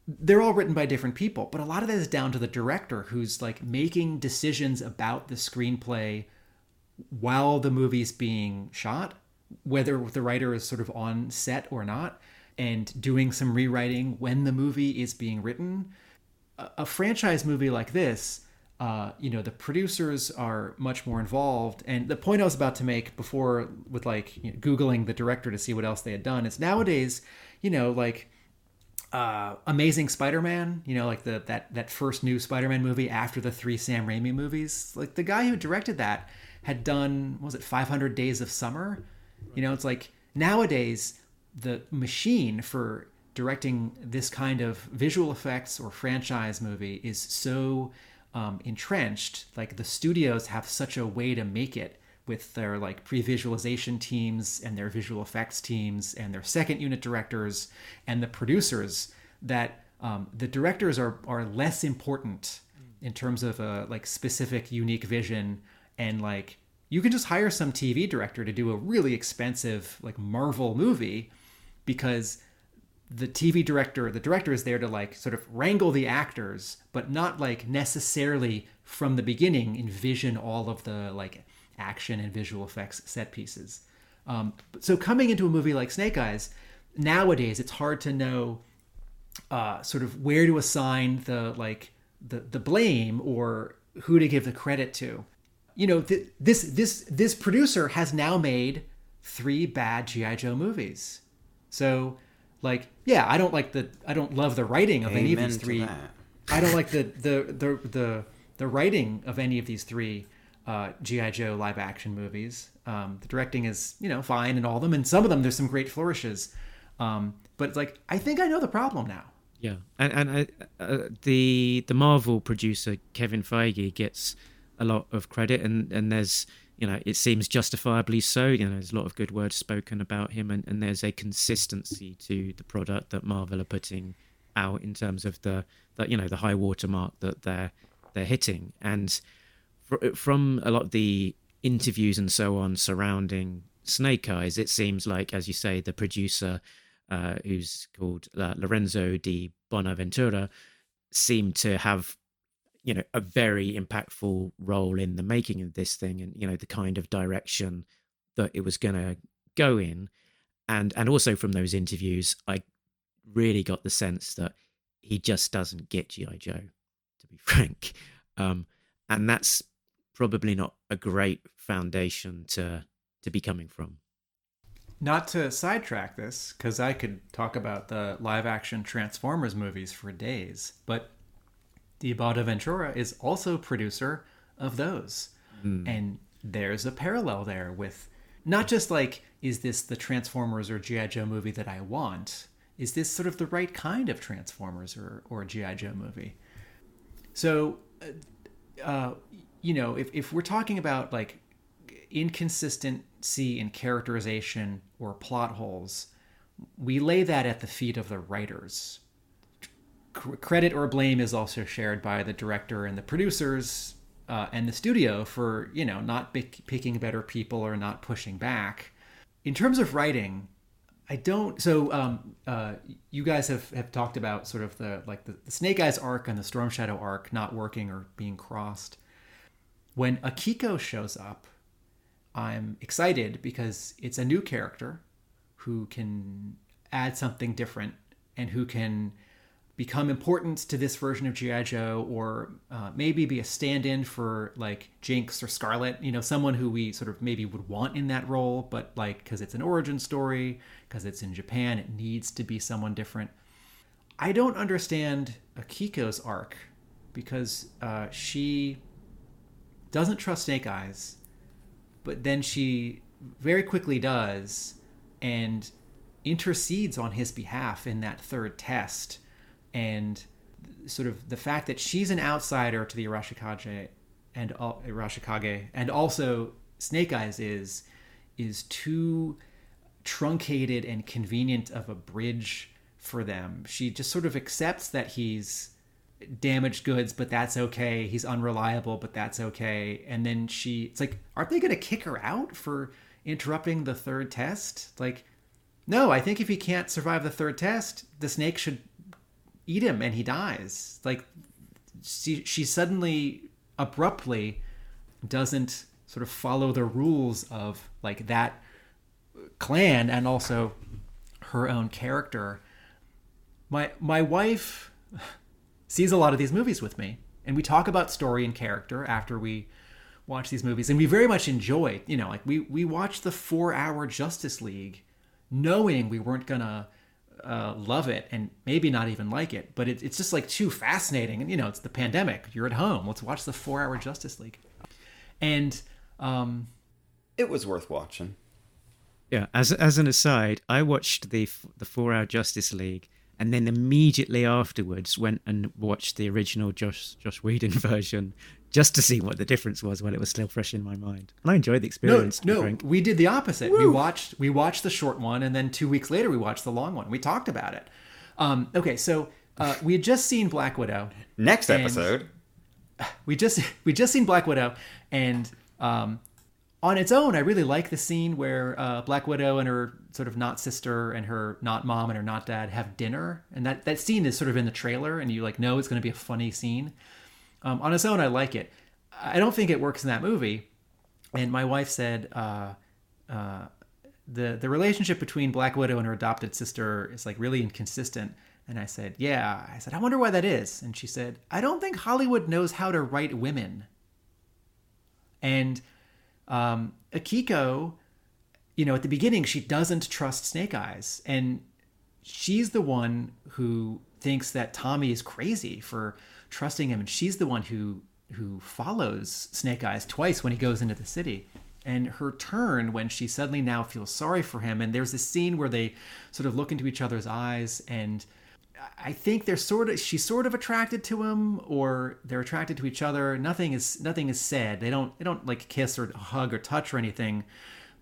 they're all written by different people but a lot of that is down to the director who's like making decisions about the screenplay while the movie's being shot whether the writer is sort of on set or not and doing some rewriting when the movie is being written. A, franchise movie like this uh, you know the producers are much more involved and the point i was about to make before with like you know, googling the director to see what else they had done is nowadays you know like uh, Amazing Spider-Man, you know, like the that that first new Spider-Man movie after the three Sam Raimi movies. Like the guy who directed that had done was it 500 Days of Summer? You know, it's like nowadays the machine for directing this kind of visual effects or franchise movie is so um, entrenched. Like the studios have such a way to make it with their like pre-visualization teams and their visual effects teams and their second unit directors and the producers that um, the directors are are less important in terms of a like specific unique vision and like you can just hire some TV director to do a really expensive like Marvel movie because the TV director, the director is there to like sort of wrangle the actors, but not like necessarily from the beginning envision all of the like action and visual effects set pieces. Um, so coming into a movie like Snake Eyes, nowadays it's hard to know uh, sort of where to assign the like the the blame or who to give the credit to. You know, th- this this this producer has now made three bad GI Joe movies. So, like, yeah, I don't like the I don't love the writing of any of these three. I don't like the the [LAUGHS] the the the writing of any of these three uh, GI Joe live action movies. Um, the directing is you know fine in all of them, and some of them there's some great flourishes. Um, but it's like I think I know the problem now. Yeah, and and uh, uh, the the Marvel producer Kevin Feige gets a lot of credit, and and there's you know it seems justifiably so. You know, there's a lot of good words spoken about him, and, and there's a consistency to the product that Marvel are putting out in terms of the that you know the high watermark that they're they're hitting, and fr- from a lot of the interviews and so on surrounding Snake Eyes, it seems like, as you say, the producer uh, who's called uh, Lorenzo di Bonaventura, seemed to have, you know, a very impactful role in the making of this thing, and you know the kind of direction that it was going to go in, and and also from those interviews, I really got the sense that he just doesn't get GI Joe, to be [LAUGHS] frank, um, and that's probably not a great foundation to to be coming from. Not to sidetrack this, because I could talk about the live action Transformers movies for days, but Di Bonaventura is also producer of those. And there's a parallel there with not just like, is this the Transformers or G.I. Joe movie that I want? Is this sort of the right kind of Transformers or, or G.I. Joe movie? So, uh, uh, you know, if, if we're talking about like inconsistency in characterization or plot holes, we lay that at the feet of the writers. Credit or blame is also shared by the director and the producers uh, and the studio for you know not pick, picking better people or not pushing back. In terms of writing, I don't. So um, uh, you guys have, have talked about sort of the like the, the Snake Eyes arc and the Storm Shadow arc not working or being crossed. When Akiko shows up, I'm excited because it's a new character who can add something different and who can become important to this version of GI Joe, or uh, maybe be a stand-in for like Jinx or Scarlett. You know, someone who we sort of maybe would want in that role, but like because it's an origin story, because it's in Japan, it needs to be someone different. I don't understand Akiko's arc because uh, she doesn't trust Snake Eyes, but then she very quickly does and intercedes on his behalf in that third test. And sort of the fact that she's an outsider to the Arashikage and Arashikage and also Snake Eyes is is too truncated and convenient of a bridge for them. She just sort of accepts that he's damaged goods, but that's okay. He's unreliable, but that's okay. And then she, it's like, aren't they going to kick her out for interrupting the third test? Like, no, I think if he can't survive the third test, the snake should eat him and he dies. Like, she, she suddenly, abruptly, doesn't sort of follow the rules of like that clan and also her own character. My my wife [LAUGHS] sees a lot of these movies with me, and we talk about story and character after we watch these movies, and we very much enjoy. You know, like we we watched the four hour Justice League, knowing we weren't gonna uh, love it and maybe not even like it, but it, it's just like too fascinating. And you know, it's the pandemic. You're at home. Let's watch the four hour Justice League, and um, It was worth watching. Yeah, as as an aside, I watched the the four hour Justice League, and then immediately afterwards went and watched the original Joss Joss Whedon [LAUGHS] version just to see what the difference was while it was still fresh in my mind. And I enjoyed the experience. to be no, we did the opposite. We watched we watched the short one, and then two weeks later we watched the long one. We talked about it. Um, okay, so uh, we had just seen Black Widow. Next episode. [LAUGHS] we just we just seen Black Widow, and um, on its own, I really like the scene where uh, Black Widow and her sort of not sister and her not mom and her not dad have dinner, and that that scene is sort of in the trailer, and you like know it's going to be a funny scene. Um, on its own, I like it. I don't think it works in that movie. And my wife said uh, uh, the the relationship between Black Widow and her adopted sister is like really inconsistent. And I said, yeah. I said, I wonder why that is. And she said, I don't think Hollywood knows how to write women. And um, Akiko, you know, at the beginning, she doesn't trust Snake Eyes. And she's the one who thinks that Tommy is crazy for trusting him. And she's the one who who follows Snake Eyes twice when he goes into the city. And her turn when she suddenly now feels sorry for him. And there's this scene where they sort of look into each other's eyes and I think they're sort of she's sort of attracted to him or they're attracted to each other. Nothing is nothing is said. They don't they don't like kiss or hug or touch or anything,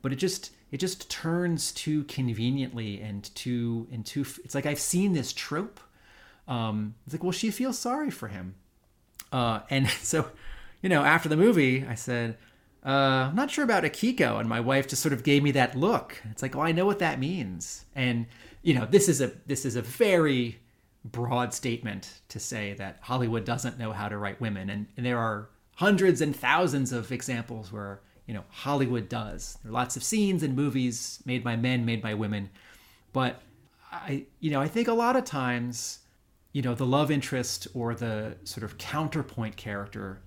but it just it just turns too conveniently and too and too it's like I've seen this trope. Um, it's like well she feels sorry for him, uh, and [LAUGHS] so you know after the movie I said uh, I'm not sure about Akiko, and my wife just sort of gave me that look. It's like, oh, I know what that means, and you know, this is a this is a very broad statement to say that Hollywood doesn't know how to write women, and, and there are hundreds and thousands of examples where you know Hollywood does. There are lots of scenes and movies made by men, made by women, but I you know I think a lot of times you know the love interest or the sort of counterpoint character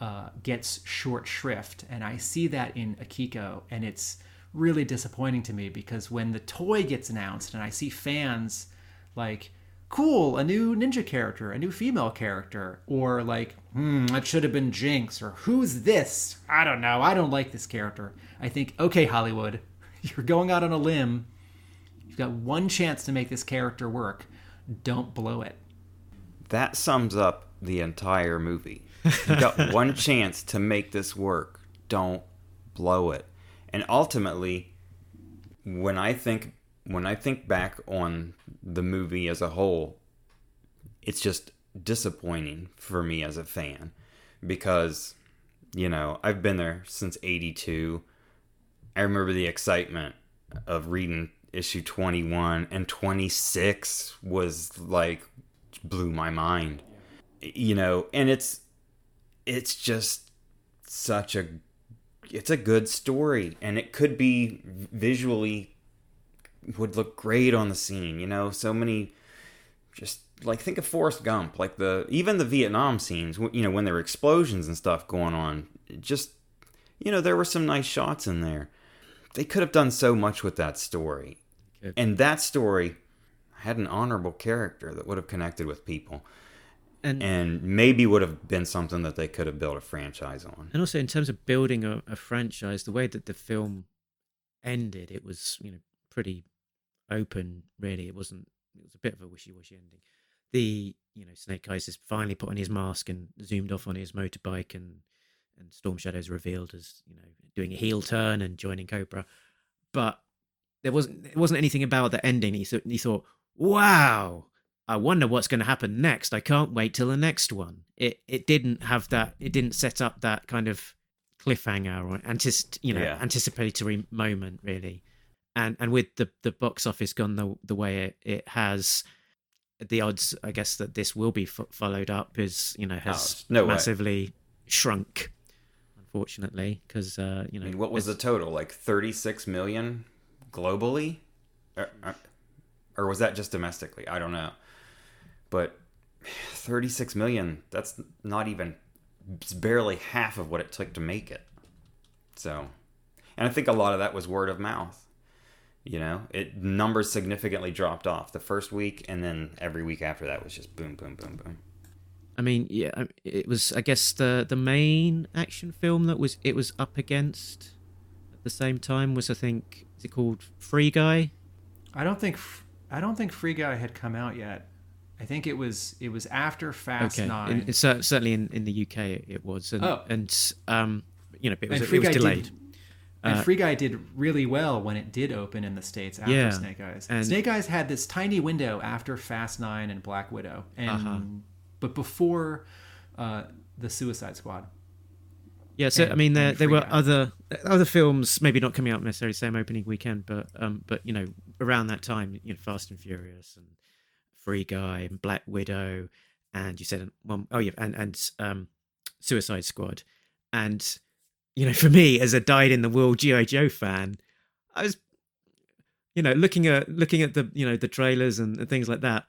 uh, gets short shrift, and I see that in Akiko, and it's really disappointing to me because when the toy gets announced and I see fans like, cool, a new ninja character, a new female character, or like, hmm, that should have been Jinx, or who's this? I don't know, I don't like this character. I think, okay, Hollywood, [LAUGHS] you're going out on a limb. You've got one chance to make this character work. Don't blow it. That sums up the entire movie. You got [LAUGHS] one chance to make this work. Don't blow it. And ultimately, when I think when I think back on the movie as a whole, it's just disappointing for me as a fan because you know, I've been there since 82. I remember the excitement of reading issue 21 and 26 was like blew my mind. You know, and it's it's just such a it's a good story and it could be visually would look great on the scene you know so many just like think of Forrest Gump, like the even the Vietnam scenes, you know, when there were explosions and stuff going on. Just you know, there were some nice shots in there. They could have done so much with that story, and that story had an honorable character that would have connected with people. And, and maybe would have been something that they could have built a franchise on. And also in terms of building a, a franchise, the way that the film ended, it was you know pretty open. Really, it wasn't. It was a bit of a wishy-washy ending. The you know Snake Eyes is finally put on his mask and zoomed off on his motorbike, and and Storm Shadow's revealed as you know doing a heel turn and joining Cobra, but there wasn't it wasn't anything about the ending. He thought he thought, wow. I wonder what's going to happen next. I can't wait till the next one. It it didn't have that. It didn't set up that kind of cliffhanger or anticip- you know Yeah. anticipatory moment really. And and with the the box office gone the the way it, it has, the odds I guess that this will be f- followed up is you know has Oh, no way. massively shrunk, unfortunately, because uh, you know I mean, what was the total? Like 36 million globally? Or, or- was that just domestically? I don't know. But 36 million, that's not even, it's barely half of what it took to make it. So, and I think a lot of that was word of mouth. You know, it numbers significantly dropped off the first week, and then every week after that was just boom, boom, boom, boom. I mean, yeah, it was. I guess the the main action film that was it was up against the same time was I think is it called Free Guy? I don't think I don't think Free Guy had come out yet. I think it was it was after Fast okay, Nine. In, certainly in, in the UK it, was, and Oh. and um, you know, it was, and it was Guy delayed. did. And Uh, Free Guy did really well when it did open in the states after Yeah, Snake Eyes. and- Snake Eyes had this tiny window after Fast Nine and Black Widow, and Uh-huh. but before uh, the Suicide Squad. Yeah, so I mean, there there were other other films, maybe not coming out necessarily same opening weekend, but um, but you know, around that time, you know, Fast and Furious and Free Guy and Black Widow, and you said one oh yeah, and and um, Suicide Squad, and you know, for me as a died in the wool GI Joe fan, I was, you know, looking at looking at the you know the trailers and, and things like that.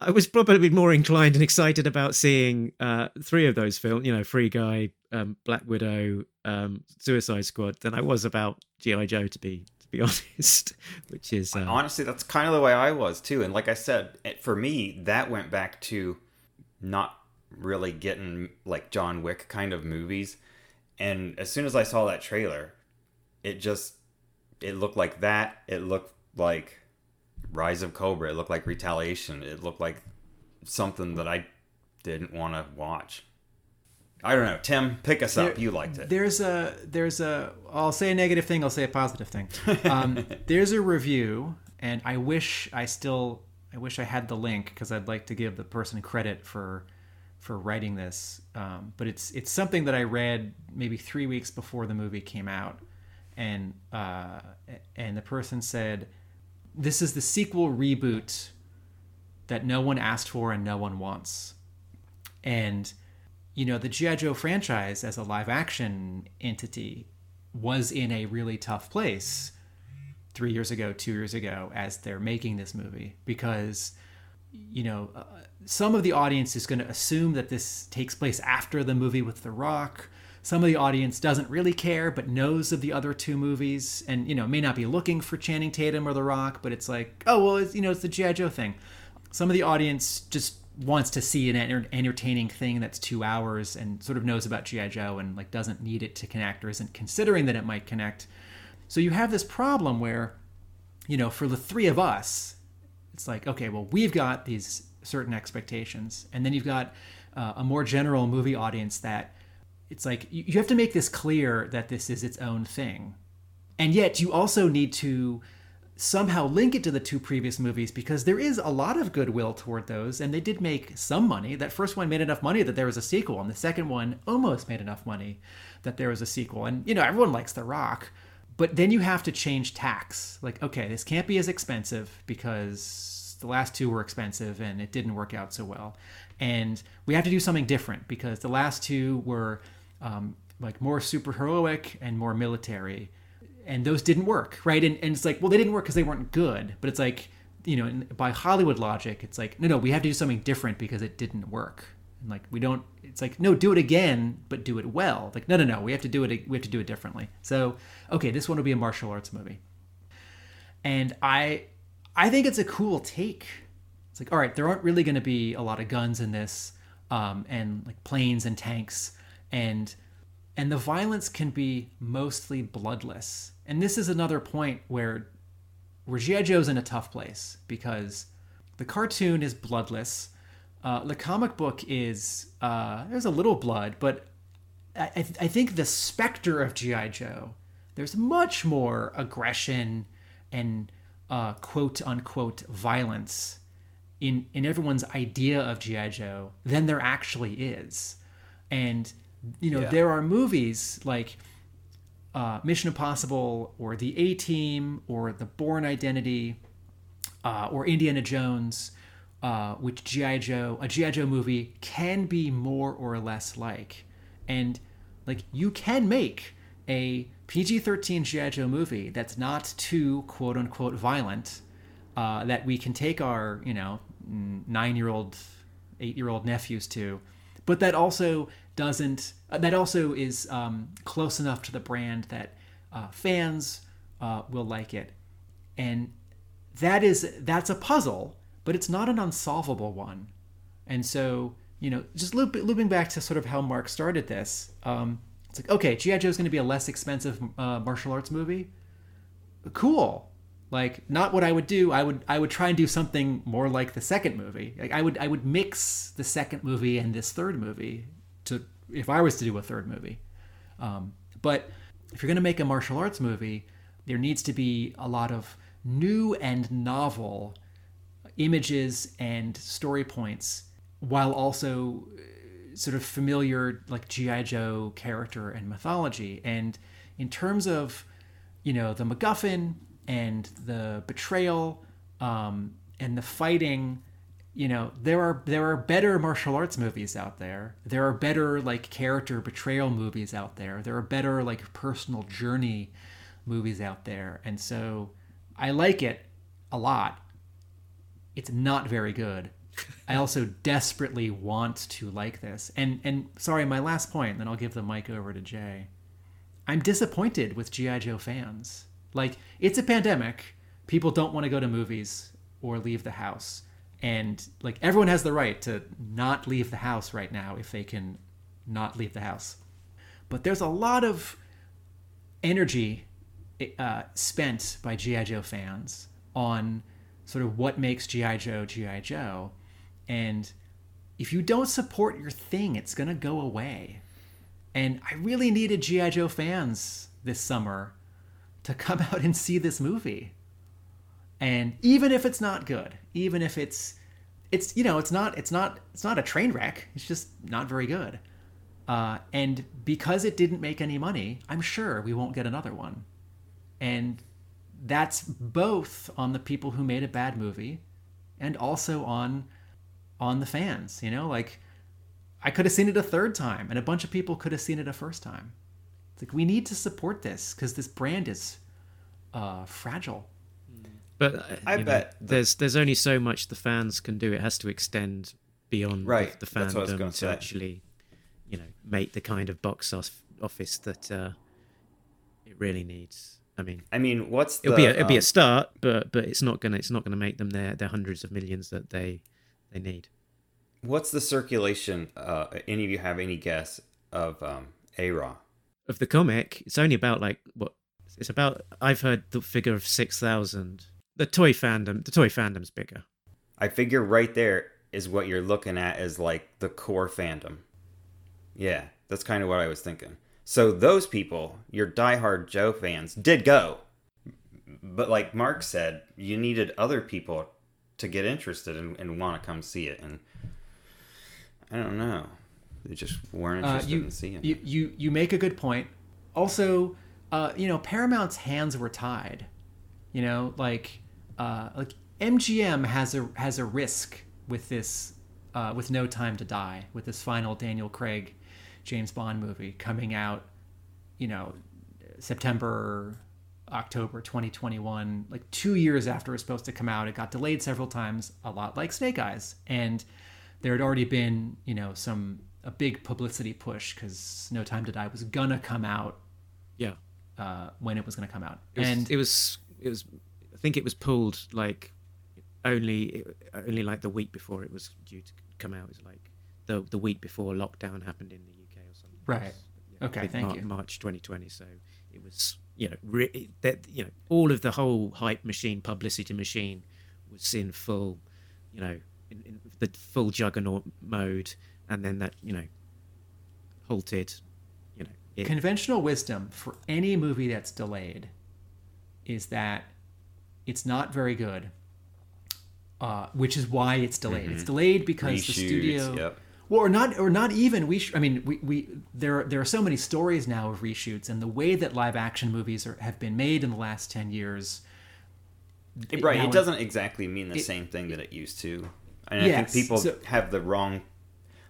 I was probably more inclined and excited about seeing uh, three of those films, you know, Free Guy, um, Black Widow, um, Suicide Squad, than I was about GI Joe. To be to be [LAUGHS] honest, which is uh, Honestly, that's kind of the way I was too. And like I said, it- for me, that went back to not really getting like John Wick kind of movies. And as soon as I saw that trailer, it just it looked like that. It looked like Rise of Cobra. It looked like Retaliation. It looked like something that I didn't want to watch. I don't know. Tim, pick us up. You liked it. There's a there's a I'll say a negative thing. I'll say a positive thing. Um, [LAUGHS] there's a review, and I wish I still I wish I had the link because I'd like to give the person credit for for writing this. Um, but it's it's something that I read maybe three weeks before the movie came out, and uh, and the person said, "This is the sequel reboot that no one asked for and no one wants." And you know, the G.I. Joe franchise as a live action entity was in a really tough place three years ago, two years ago, as they're making this movie because, you know, uh, some of the audience is going to assume that this takes place after the movie with The Rock. Some of the audience doesn't really care, but knows of the other two movies, and you know may not be looking for Channing Tatum or The Rock, but it's like, oh well, it's, you know, it's the GI Joe thing. Some of the audience just wants to see an enter- entertaining thing that's two hours and sort of knows about GI Joe and like doesn't need it to connect or isn't considering that it might connect. So you have this problem where, you know, for the three of us, it's like, okay, well, we've got these certain expectations, and then you've got uh, a more general movie audience that it's like you, have to make this clear that this is its own thing, and yet you also need to somehow link it to the two previous movies because there is a lot of goodwill toward those and they did make some money. That first one made enough money that there was a sequel and the second one almost made enough money that there was a sequel. And you know everyone likes the rock but then you have to change tax like okay this can't be as expensive because the last two were expensive and it didn't work out so well. And we have to do something different because the last two were um, like more super heroic and more military and those didn't work right and, and it's like well they didn't work because they weren't good but it's like you know, by Hollywood logic, it's like, no, no, we have to do something different because it didn't work. And like, we don't. It's like, no, do it again, but do it well. Like, no, no, no, we have to do it. We have to do it differently. So, okay, this one will be a martial arts movie, and I, I think it's a cool take. It's like, all right, there aren't really going to be a lot of guns in this, um, and like planes and tanks, and and the violence can be mostly bloodless. And this is another point where where G.I. Joe's in a tough place because the cartoon is bloodless. Uh, the comic book is uh, there's a little blood, but I, I I think the specter of G.I. Joe, there's much more aggression and uh, quote unquote violence in in everyone's idea of GI Joe than there actually is. And you know, Yeah. there are movies like uh, Mission Impossible or The A Team or The Bourne Identity uh, or Indiana Jones, uh, which GI Joe, a GI Joe movie can be more or less like, and like you can make a PG-13 GI Joe movie that's not too quote unquote violent, uh, that we can take our you know nine-year-old, eight-year-old nephews to, but that also doesn't uh, that also is um, close enough to the brand that uh, fans uh, will like it, and that is that's a puzzle, but it's not an unsolvable one. And so, you know, just loop, looping back to sort of how Mark started this, um, it's like, okay, G.I. Joe is going to be a less expensive uh, martial arts movie. Cool. Like, not what I would do. I would I would try and do something more like the second movie. Like, I would I would mix the second movie and this third movie to if I was to do a third movie. Um, but if you're going to make a martial arts movie, there needs to be a lot of new and novel images and story points while also uh, sort of familiar like GI Joe character and mythology and in terms of you know the MacGuffin and the betrayal um, and the fighting you know there are there are better martial arts movies out there. There are better like character betrayal movies out there. There are better like personal journey movies out there. And so i like it a lot. It's not very good. I also [LAUGHS] desperately want to like this. And and sorry my last point then i'll give the mic over to jay. I'm disappointed with gi joe fans. Like it's a pandemic. People don't want to go to movies or leave the house and like everyone has the right to not leave the house right now if they can not leave the house. But there's a lot of energy uh, spent by GI Joe fans on sort of what makes GI Joe GI Joe, and if you don't support your thing, it's gonna go away. And I really needed GI Joe fans this summer to [LAUGHS] come out and see this movie. And even if it's not good, even if it's it's you know it's not it's not it's not a train wreck. It's just not very good. Uh, and because it didn't make any money, I'm sure we won't get another one. And that's both on the people who made a bad movie and also on on the fans, you know? Like I could have seen it a third time and a bunch of people could have seen it a first time. It's like we need to support this cuz this brand is uh fragile. But uh, I you know, bet the- there's there's only so much the fans can do. It has to extend beyond the- Right, the that's what I was fandom gonna say. actually, you know, make the kind of box office that uh, it really needs. I mean, I mean, what's the it'll be a, it'll be um, a start, but but it's not gonna it's not gonna make them their their hundreds of millions that they they need. what's the circulation? Uh, any of you have any guess of um, A Raw? Of the comic, it's only about like what it's about. I've heard the figure of six thousand. The toy fandom, the toy fandom's bigger. I figure right there is what you're looking at as like the core fandom. Yeah, that's kind of what I was thinking. So those people, your diehard Joe fans, did go. But like Mark said, you needed other people to get interested and, and want to come see it. And I don't know. They just weren't Uh, interested you, in seeing you, it. you you make a good point. Also, uh, you know, Paramount's hands were tied. You know, like uh, like MGM has a has a risk with this uh, with No Time to Die with this final Daniel Craig James Bond movie coming out. You know, September October 2021, like two years after it was supposed to come out. It got delayed several times, a lot like Snake Eyes, and there had already been, you know, some a big publicity push because No Time to Die was gonna come out Yeah. uh, when it was gonna come out, It was, and it was it was think it was pulled like only only like the week before it was due to come out. It was like the the week before lockdown happened in the UK or something. Right. was, yeah, Okay, thank Mar- you. March 2020. So it was you know re- that you know all of the whole hype machine, publicity machine, was in full you know in, in the full juggernaut mode, and then that you know halted. You know it, conventional wisdom for any movie that's delayed is that it's not very good, uh, which is why it's delayed. It's delayed because the studio, yep. well, or not, or not even. We, sh- I mean, we, we there there are so many stories now of reshoots, and the way that live action movies are, have been made in the last ten years. right. It doesn't exactly mean the same thing that it used to. And I think people so- have the wrong.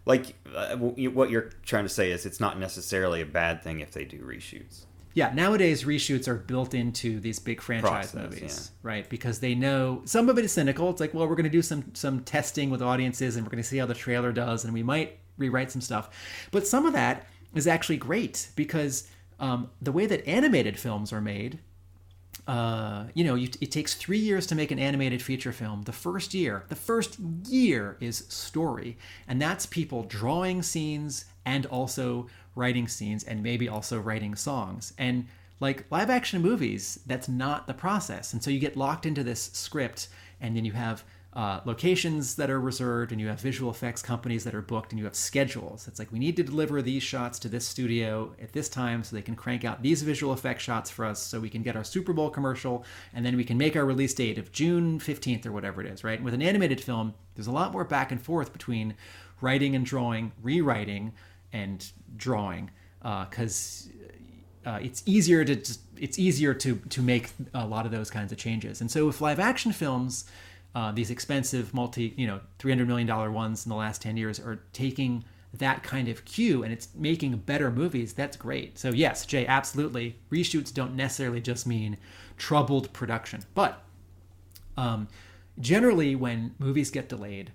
Like uh, what you're trying to say is it's not necessarily a bad thing if they do reshoots. Yeah, nowadays reshoots are built into these big franchise Process, movies, right? Because they know some of it is cynical. It's like, well, we're going to do some some testing with audiences, and we're going to see how the trailer does, and we might rewrite some stuff. But some of that is actually great because um, the way that animated films are made, uh, you know, you, it takes three years to make an animated feature film. The first year, the first year is story, and that's people drawing scenes and also writing scenes and maybe also writing songs. And like live action movies, that's not the process, and so you get locked into this script, and then you have uh, locations that are reserved, and you have visual effects companies that are booked, and you have schedules. It's like we need to deliver these shots to this studio at this time so they can crank out these visual effects shots for us so we can get our Super Bowl commercial, and then we can make our release date of June 15th or whatever it is, right? And with an animated film, there's a lot more back and forth between writing and drawing, rewriting and drawing, because uh, it's easier to just, it's easier to to make a lot of those kinds of changes. And so if live action films, uh, these expensive multi you know three hundred million dollar ones in the last ten years are taking that kind of cue and it's making better movies, that's great. So yes, Jay, absolutely. Reshoots don't necessarily just mean troubled production, but um, generally when movies get delayed,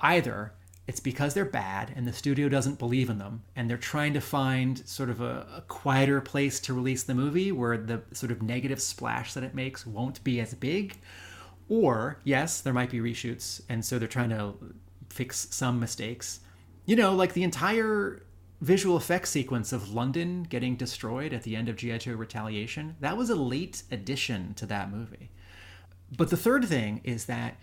either it's because they're bad and the studio doesn't believe in them and they're trying to find sort of a, a quieter place to release the movie where the sort of negative splash that it makes won't be as big. Or yes there might be reshoots and so they're trying to fix some mistakes. You know like the entire visual effects sequence of london getting destroyed at the end of gi joe retaliation that was a late addition to that movie. But the third thing is that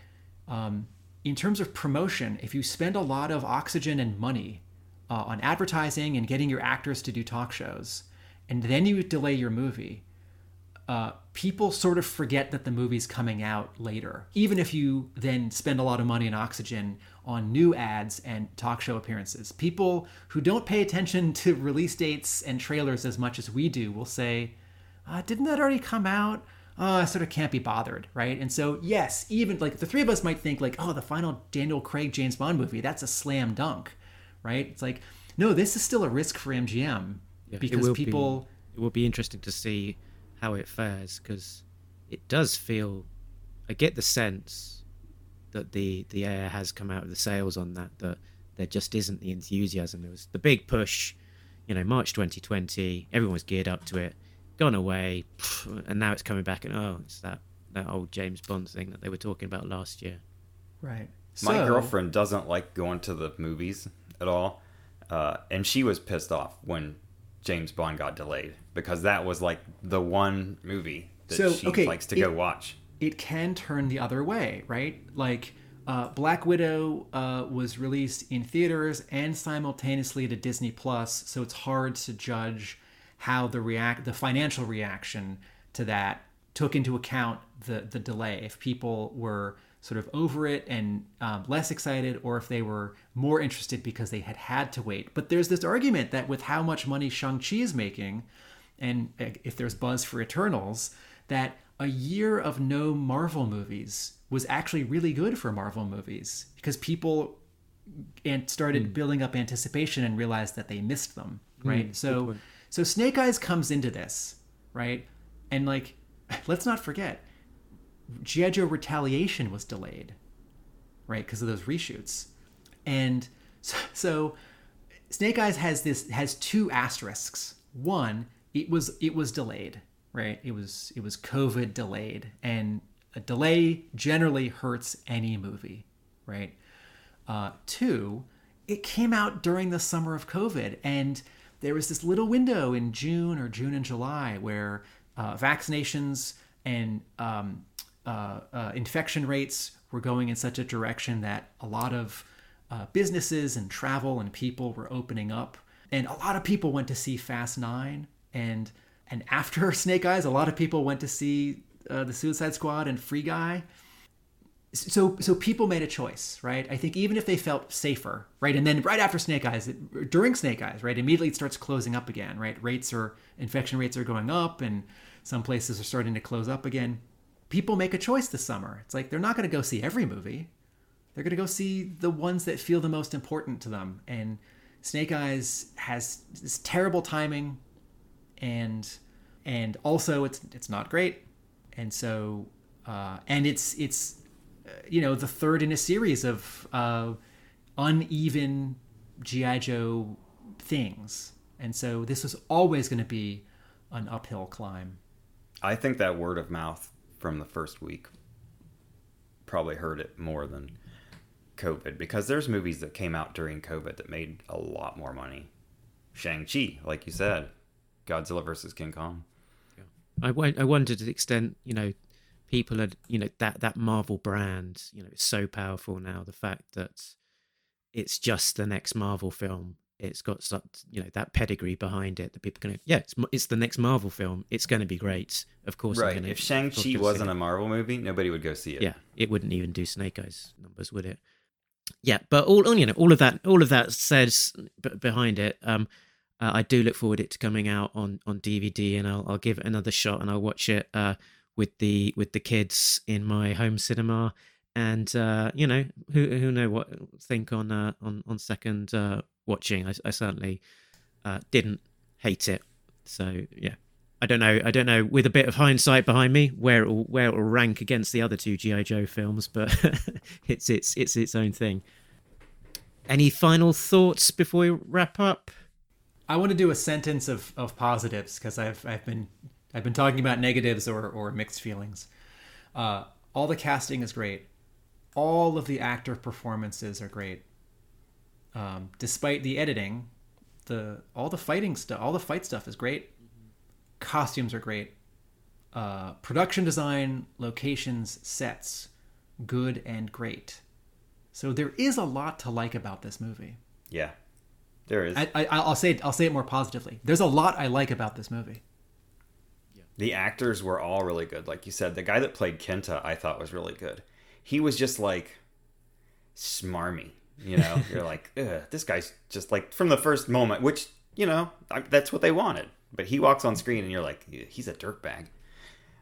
um, in terms of promotion, if you spend a lot of oxygen and money uh, on advertising and getting your actors to do talk shows, and then you delay your movie, uh, people sort of forget that the movie's coming out later. Even if you then spend a lot of money and oxygen on new ads and talk show appearances, people who don't pay attention [LAUGHS] to release dates and trailers as much as we do will say, uh, "Didn't that already come out?" Uh, oh, I sort of can't be bothered, right? And so, yes, even like the three of us might think like, oh, the final Daniel Craig James Bond movie, that's a slam dunk, right? It's like, no, this is still a risk for MGM Yeah, because will people, be, it will be interesting to see how it fares because it does feel i get the sense that the the air has come out of the sails on that that there just isn't the enthusiasm It was the big push you know march 2020 everyone was geared up to it gone away and now it's coming back and oh it's that that old james bond thing that they were talking about last year right? My So- girlfriend doesn't like going to the movies at all, uh, and she was pissed off when James Bond got delayed because that was like the one movie that So, she okay, likes to it- go watch. it can turn the other way, right? Like uh, Black Widow uh, was released in theaters and simultaneously to Disney Plus, so it's hard to judge how the react the financial reaction to that took into account the the delay. If people were sort of over it and um, less excited, or if they were more interested because they had had to wait. But there's this argument that with how much money Shang Chi is making, and if there's buzz for Eternals, that a year of no Marvel movies was actually really good for Marvel movies because people and started building up anticipation and realized that they missed them, right? so so Snake Eyes comes into this, right? And like [LAUGHS] let's not forget, G.I. Joe Retaliation was delayed, right, because of those reshoots. And [LAUGHS] so, so Snake Eyes has this has two asterisks. One, it was it was delayed, right? It was it was COVID delayed, and a delay generally hurts any movie, right? Uh, two, it came out during the summer of COVID, and there was this little window in June or June and July where uh, vaccinations and um, uh, uh, infection rates were going in such a direction that a lot of uh, businesses and travel and people were opening up, and a lot of people went to see Fast Nine, and and after [LAUGHS] Snake Eyes, a lot of people went to see uh, the Suicide Squad and Free Guy. So so people made a choice, right? I think even if they felt safer, right, and then right after Snake Eyes, it, during Snake Eyes, right, immediately it starts closing up again, right? Rates are infection rates are going up, and some places are starting to close up again. People make a choice this summer. It's like they're not going to go see every movie. They're going to go see the ones that feel the most important to them. And Snake Eyes has this terrible timing and and also it's it's not great. And so uh, and it's it's you know the third in a series of uh, uneven GI Joe things. And so this was always going to be an uphill climb. I think that word of mouth from the first week probably hurt it more than COVID because there's movies that came out during COVID that made a lot more money. Shang-Chi, like you said, Godzilla versus King Kong. I, won- I wonder to the extent you know people are you know that that Marvel brand you know is so powerful now. The fact that it's just the next Marvel film. It's got such you know that pedigree behind it that people can yeah it's it's the next Marvel film. It's going to be great. Of course, Right. gonna- If Shang Chi wasn't a Marvel movie, nobody would go see it. yeah, it wouldn't even do Snake Eyes numbers, would it? Yeah, but all you know, all of that, all of that says b- behind it. Um, uh, I do look forward it to coming out on on DVD, and I'll I'll give it another shot, and I'll watch it uh with the with the kids in my home cinema, and uh, you know, who who know what think on uh on on second uh watching. I, I certainly uh didn't hate it, so yeah. I don't know. I don't know. With a bit of hindsight behind me, where it will where it will rank against the other two GI Joe films, but [LAUGHS] it's it's it's its own thing. Any final thoughts before we wrap up? I want to do a sentence of, of positives because I've I've been I've been talking about negatives or, or mixed feelings. Uh, all the casting is great. All of the actor performances are great. Um, despite the editing, the all the fighting stuff, all the fight stuff is great. Costumes are great. Uh, production design, locations, sets, good and great. So there is a lot to like about this movie. Yeah. There is. I, I, I'll say it, I'll say it more positively. There's a lot I like about this movie. The actors were all really good. Like you said, the guy that played Kenta, I thought was really good. He was just like smarmy, you know. [LAUGHS] You're like, Ugh, this guy's just like from the first moment, which you know I- that's what they wanted. But he walks on screen, and you're like, he's a dirtbag.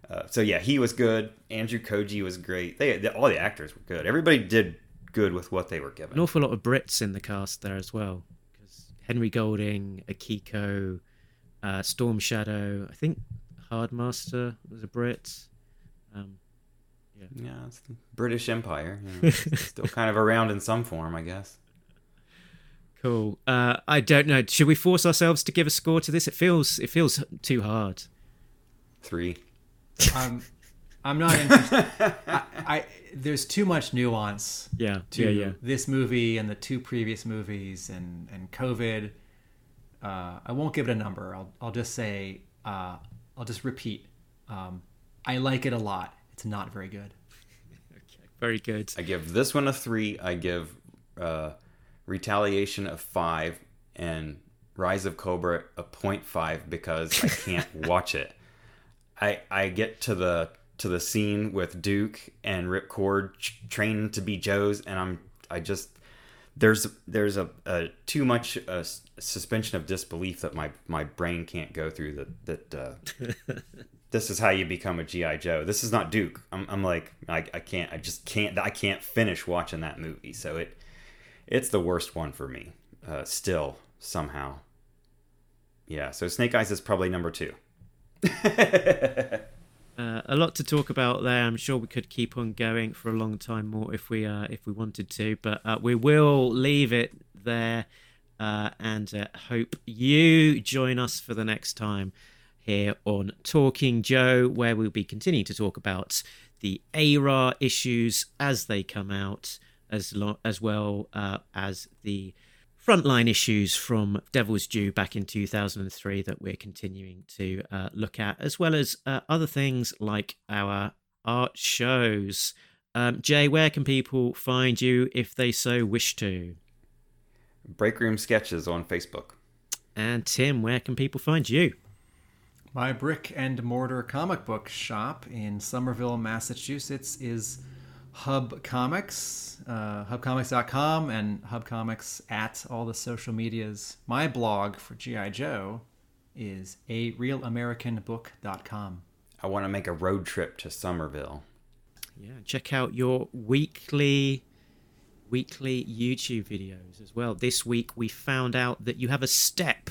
Uh, so yeah, he was good. Andrew Koji was great. They, they all the actors were good. Everybody did good with what they were given. An awful lot of Brits in the cast there as well. Because Henry Golding, Akiko, uh, Storm Shadow, I think Hardmaster was a Brit. Um, Yeah, it's the British Empire. You know, [LAUGHS] still kind of around in some form, I guess. cool. Uh, I don't know. Should we force ourselves to give a score to this? It feels it feels too hard. Three. I'm, I'm not interested. I, I there's too much nuance Yeah, to yeah, yeah. this movie and the two previous movies and and COVID. Uh, I won't give it a number. I'll I'll just say uh, I'll just repeat. Um, I like it a lot. It's not very good. [LAUGHS] Very good. I give this one a three. I give uh, Retaliation a five, and Rise of Cobra a 0.5 because I can't [LAUGHS] watch it. I I get to the to the scene with Duke and Ripcord ch- trained to be Joe's, and I'm I just there's there's a, a too much uh, s- suspension of disbelief that my my brain can't go through that that uh, [LAUGHS] this is how you become a GI Joe. This is not Duke. I'm, I'm like I, I can't I just can't I can't finish watching that movie. So it it's the worst one for me. Uh, still somehow. Yeah. So Snake Eyes is probably number two. [LAUGHS] Uh, a lot to talk about there. I'm sure we could keep on going for a long time more if we uh, if we wanted to, but uh, we will leave it there uh, and uh, hope you join us for the next time here on Talking Joe, where we'll be continuing to talk about the ARA issues as they come out, as lo- as well uh, as the frontline issues from Devil's Due back in 2003 that we're continuing to uh, look at, as well as uh, other things like our art shows. Um, Jay, where can people find you if they so wish to? Break Room Sketches on Facebook. And Tim, where can people find you? My brick and mortar comic book shop in Somerville, Massachusetts is Hub Comics, uh, hubcomics.com, and Hub Comics at all the social medias. My blog for G.I. Joe is a realamericanbook.com. I want to make a road trip to Somerville. Yeah, check out your weekly weekly YouTube videos as well. This week we found out that you have a step,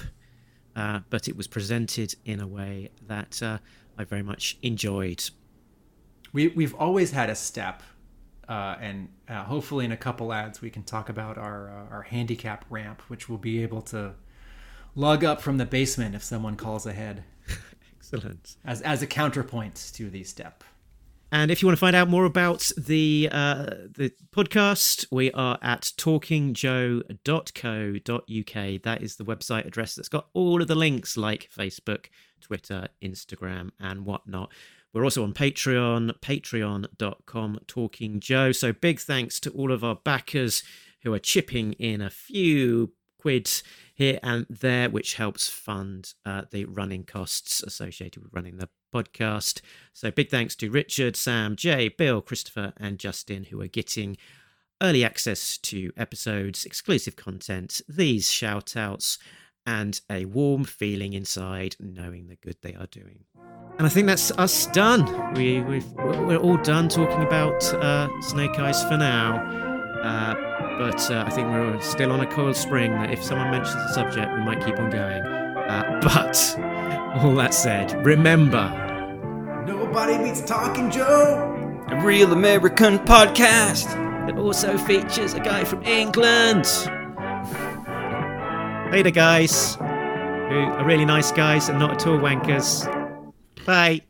uh, but it was presented in a way that uh, I very much enjoyed. We, we've always had a step, uh, and uh, hopefully in a couple ads we can talk about our uh, our handicap ramp, which we'll be able to lug up from the basement if someone calls ahead, [LAUGHS] Excellent. as as a counterpoint to the step. And if you want to find out more about the uh, the podcast, we are at talkingjoe.co.uk. That is the website address that's got all of the links like Facebook, Twitter, Instagram, and whatnot. We're also on Patreon, patreon.com, Talking Joe. So big thanks to all of our backers who are chipping in a few quids here and there, which helps fund uh, the running costs associated with running the podcast. So big thanks to Richard, Sam, Jay, Bill, Christopher, and Justin, who are getting early access to episodes, exclusive content, these shout outs, and a warm feeling inside knowing the good they are doing. And I think that's us done. We, we've, we're all done talking about uh, Snake Eyes for now. Uh, but uh, I think we're still on a coiled spring that if someone mentions the subject, we might keep on going. Uh, [LAUGHS] but all that said, remember Nobody beats Talking Joe. A real American podcast. that also features a guy from England. Later, guys, who are really nice guys and not at all wankers. Bye.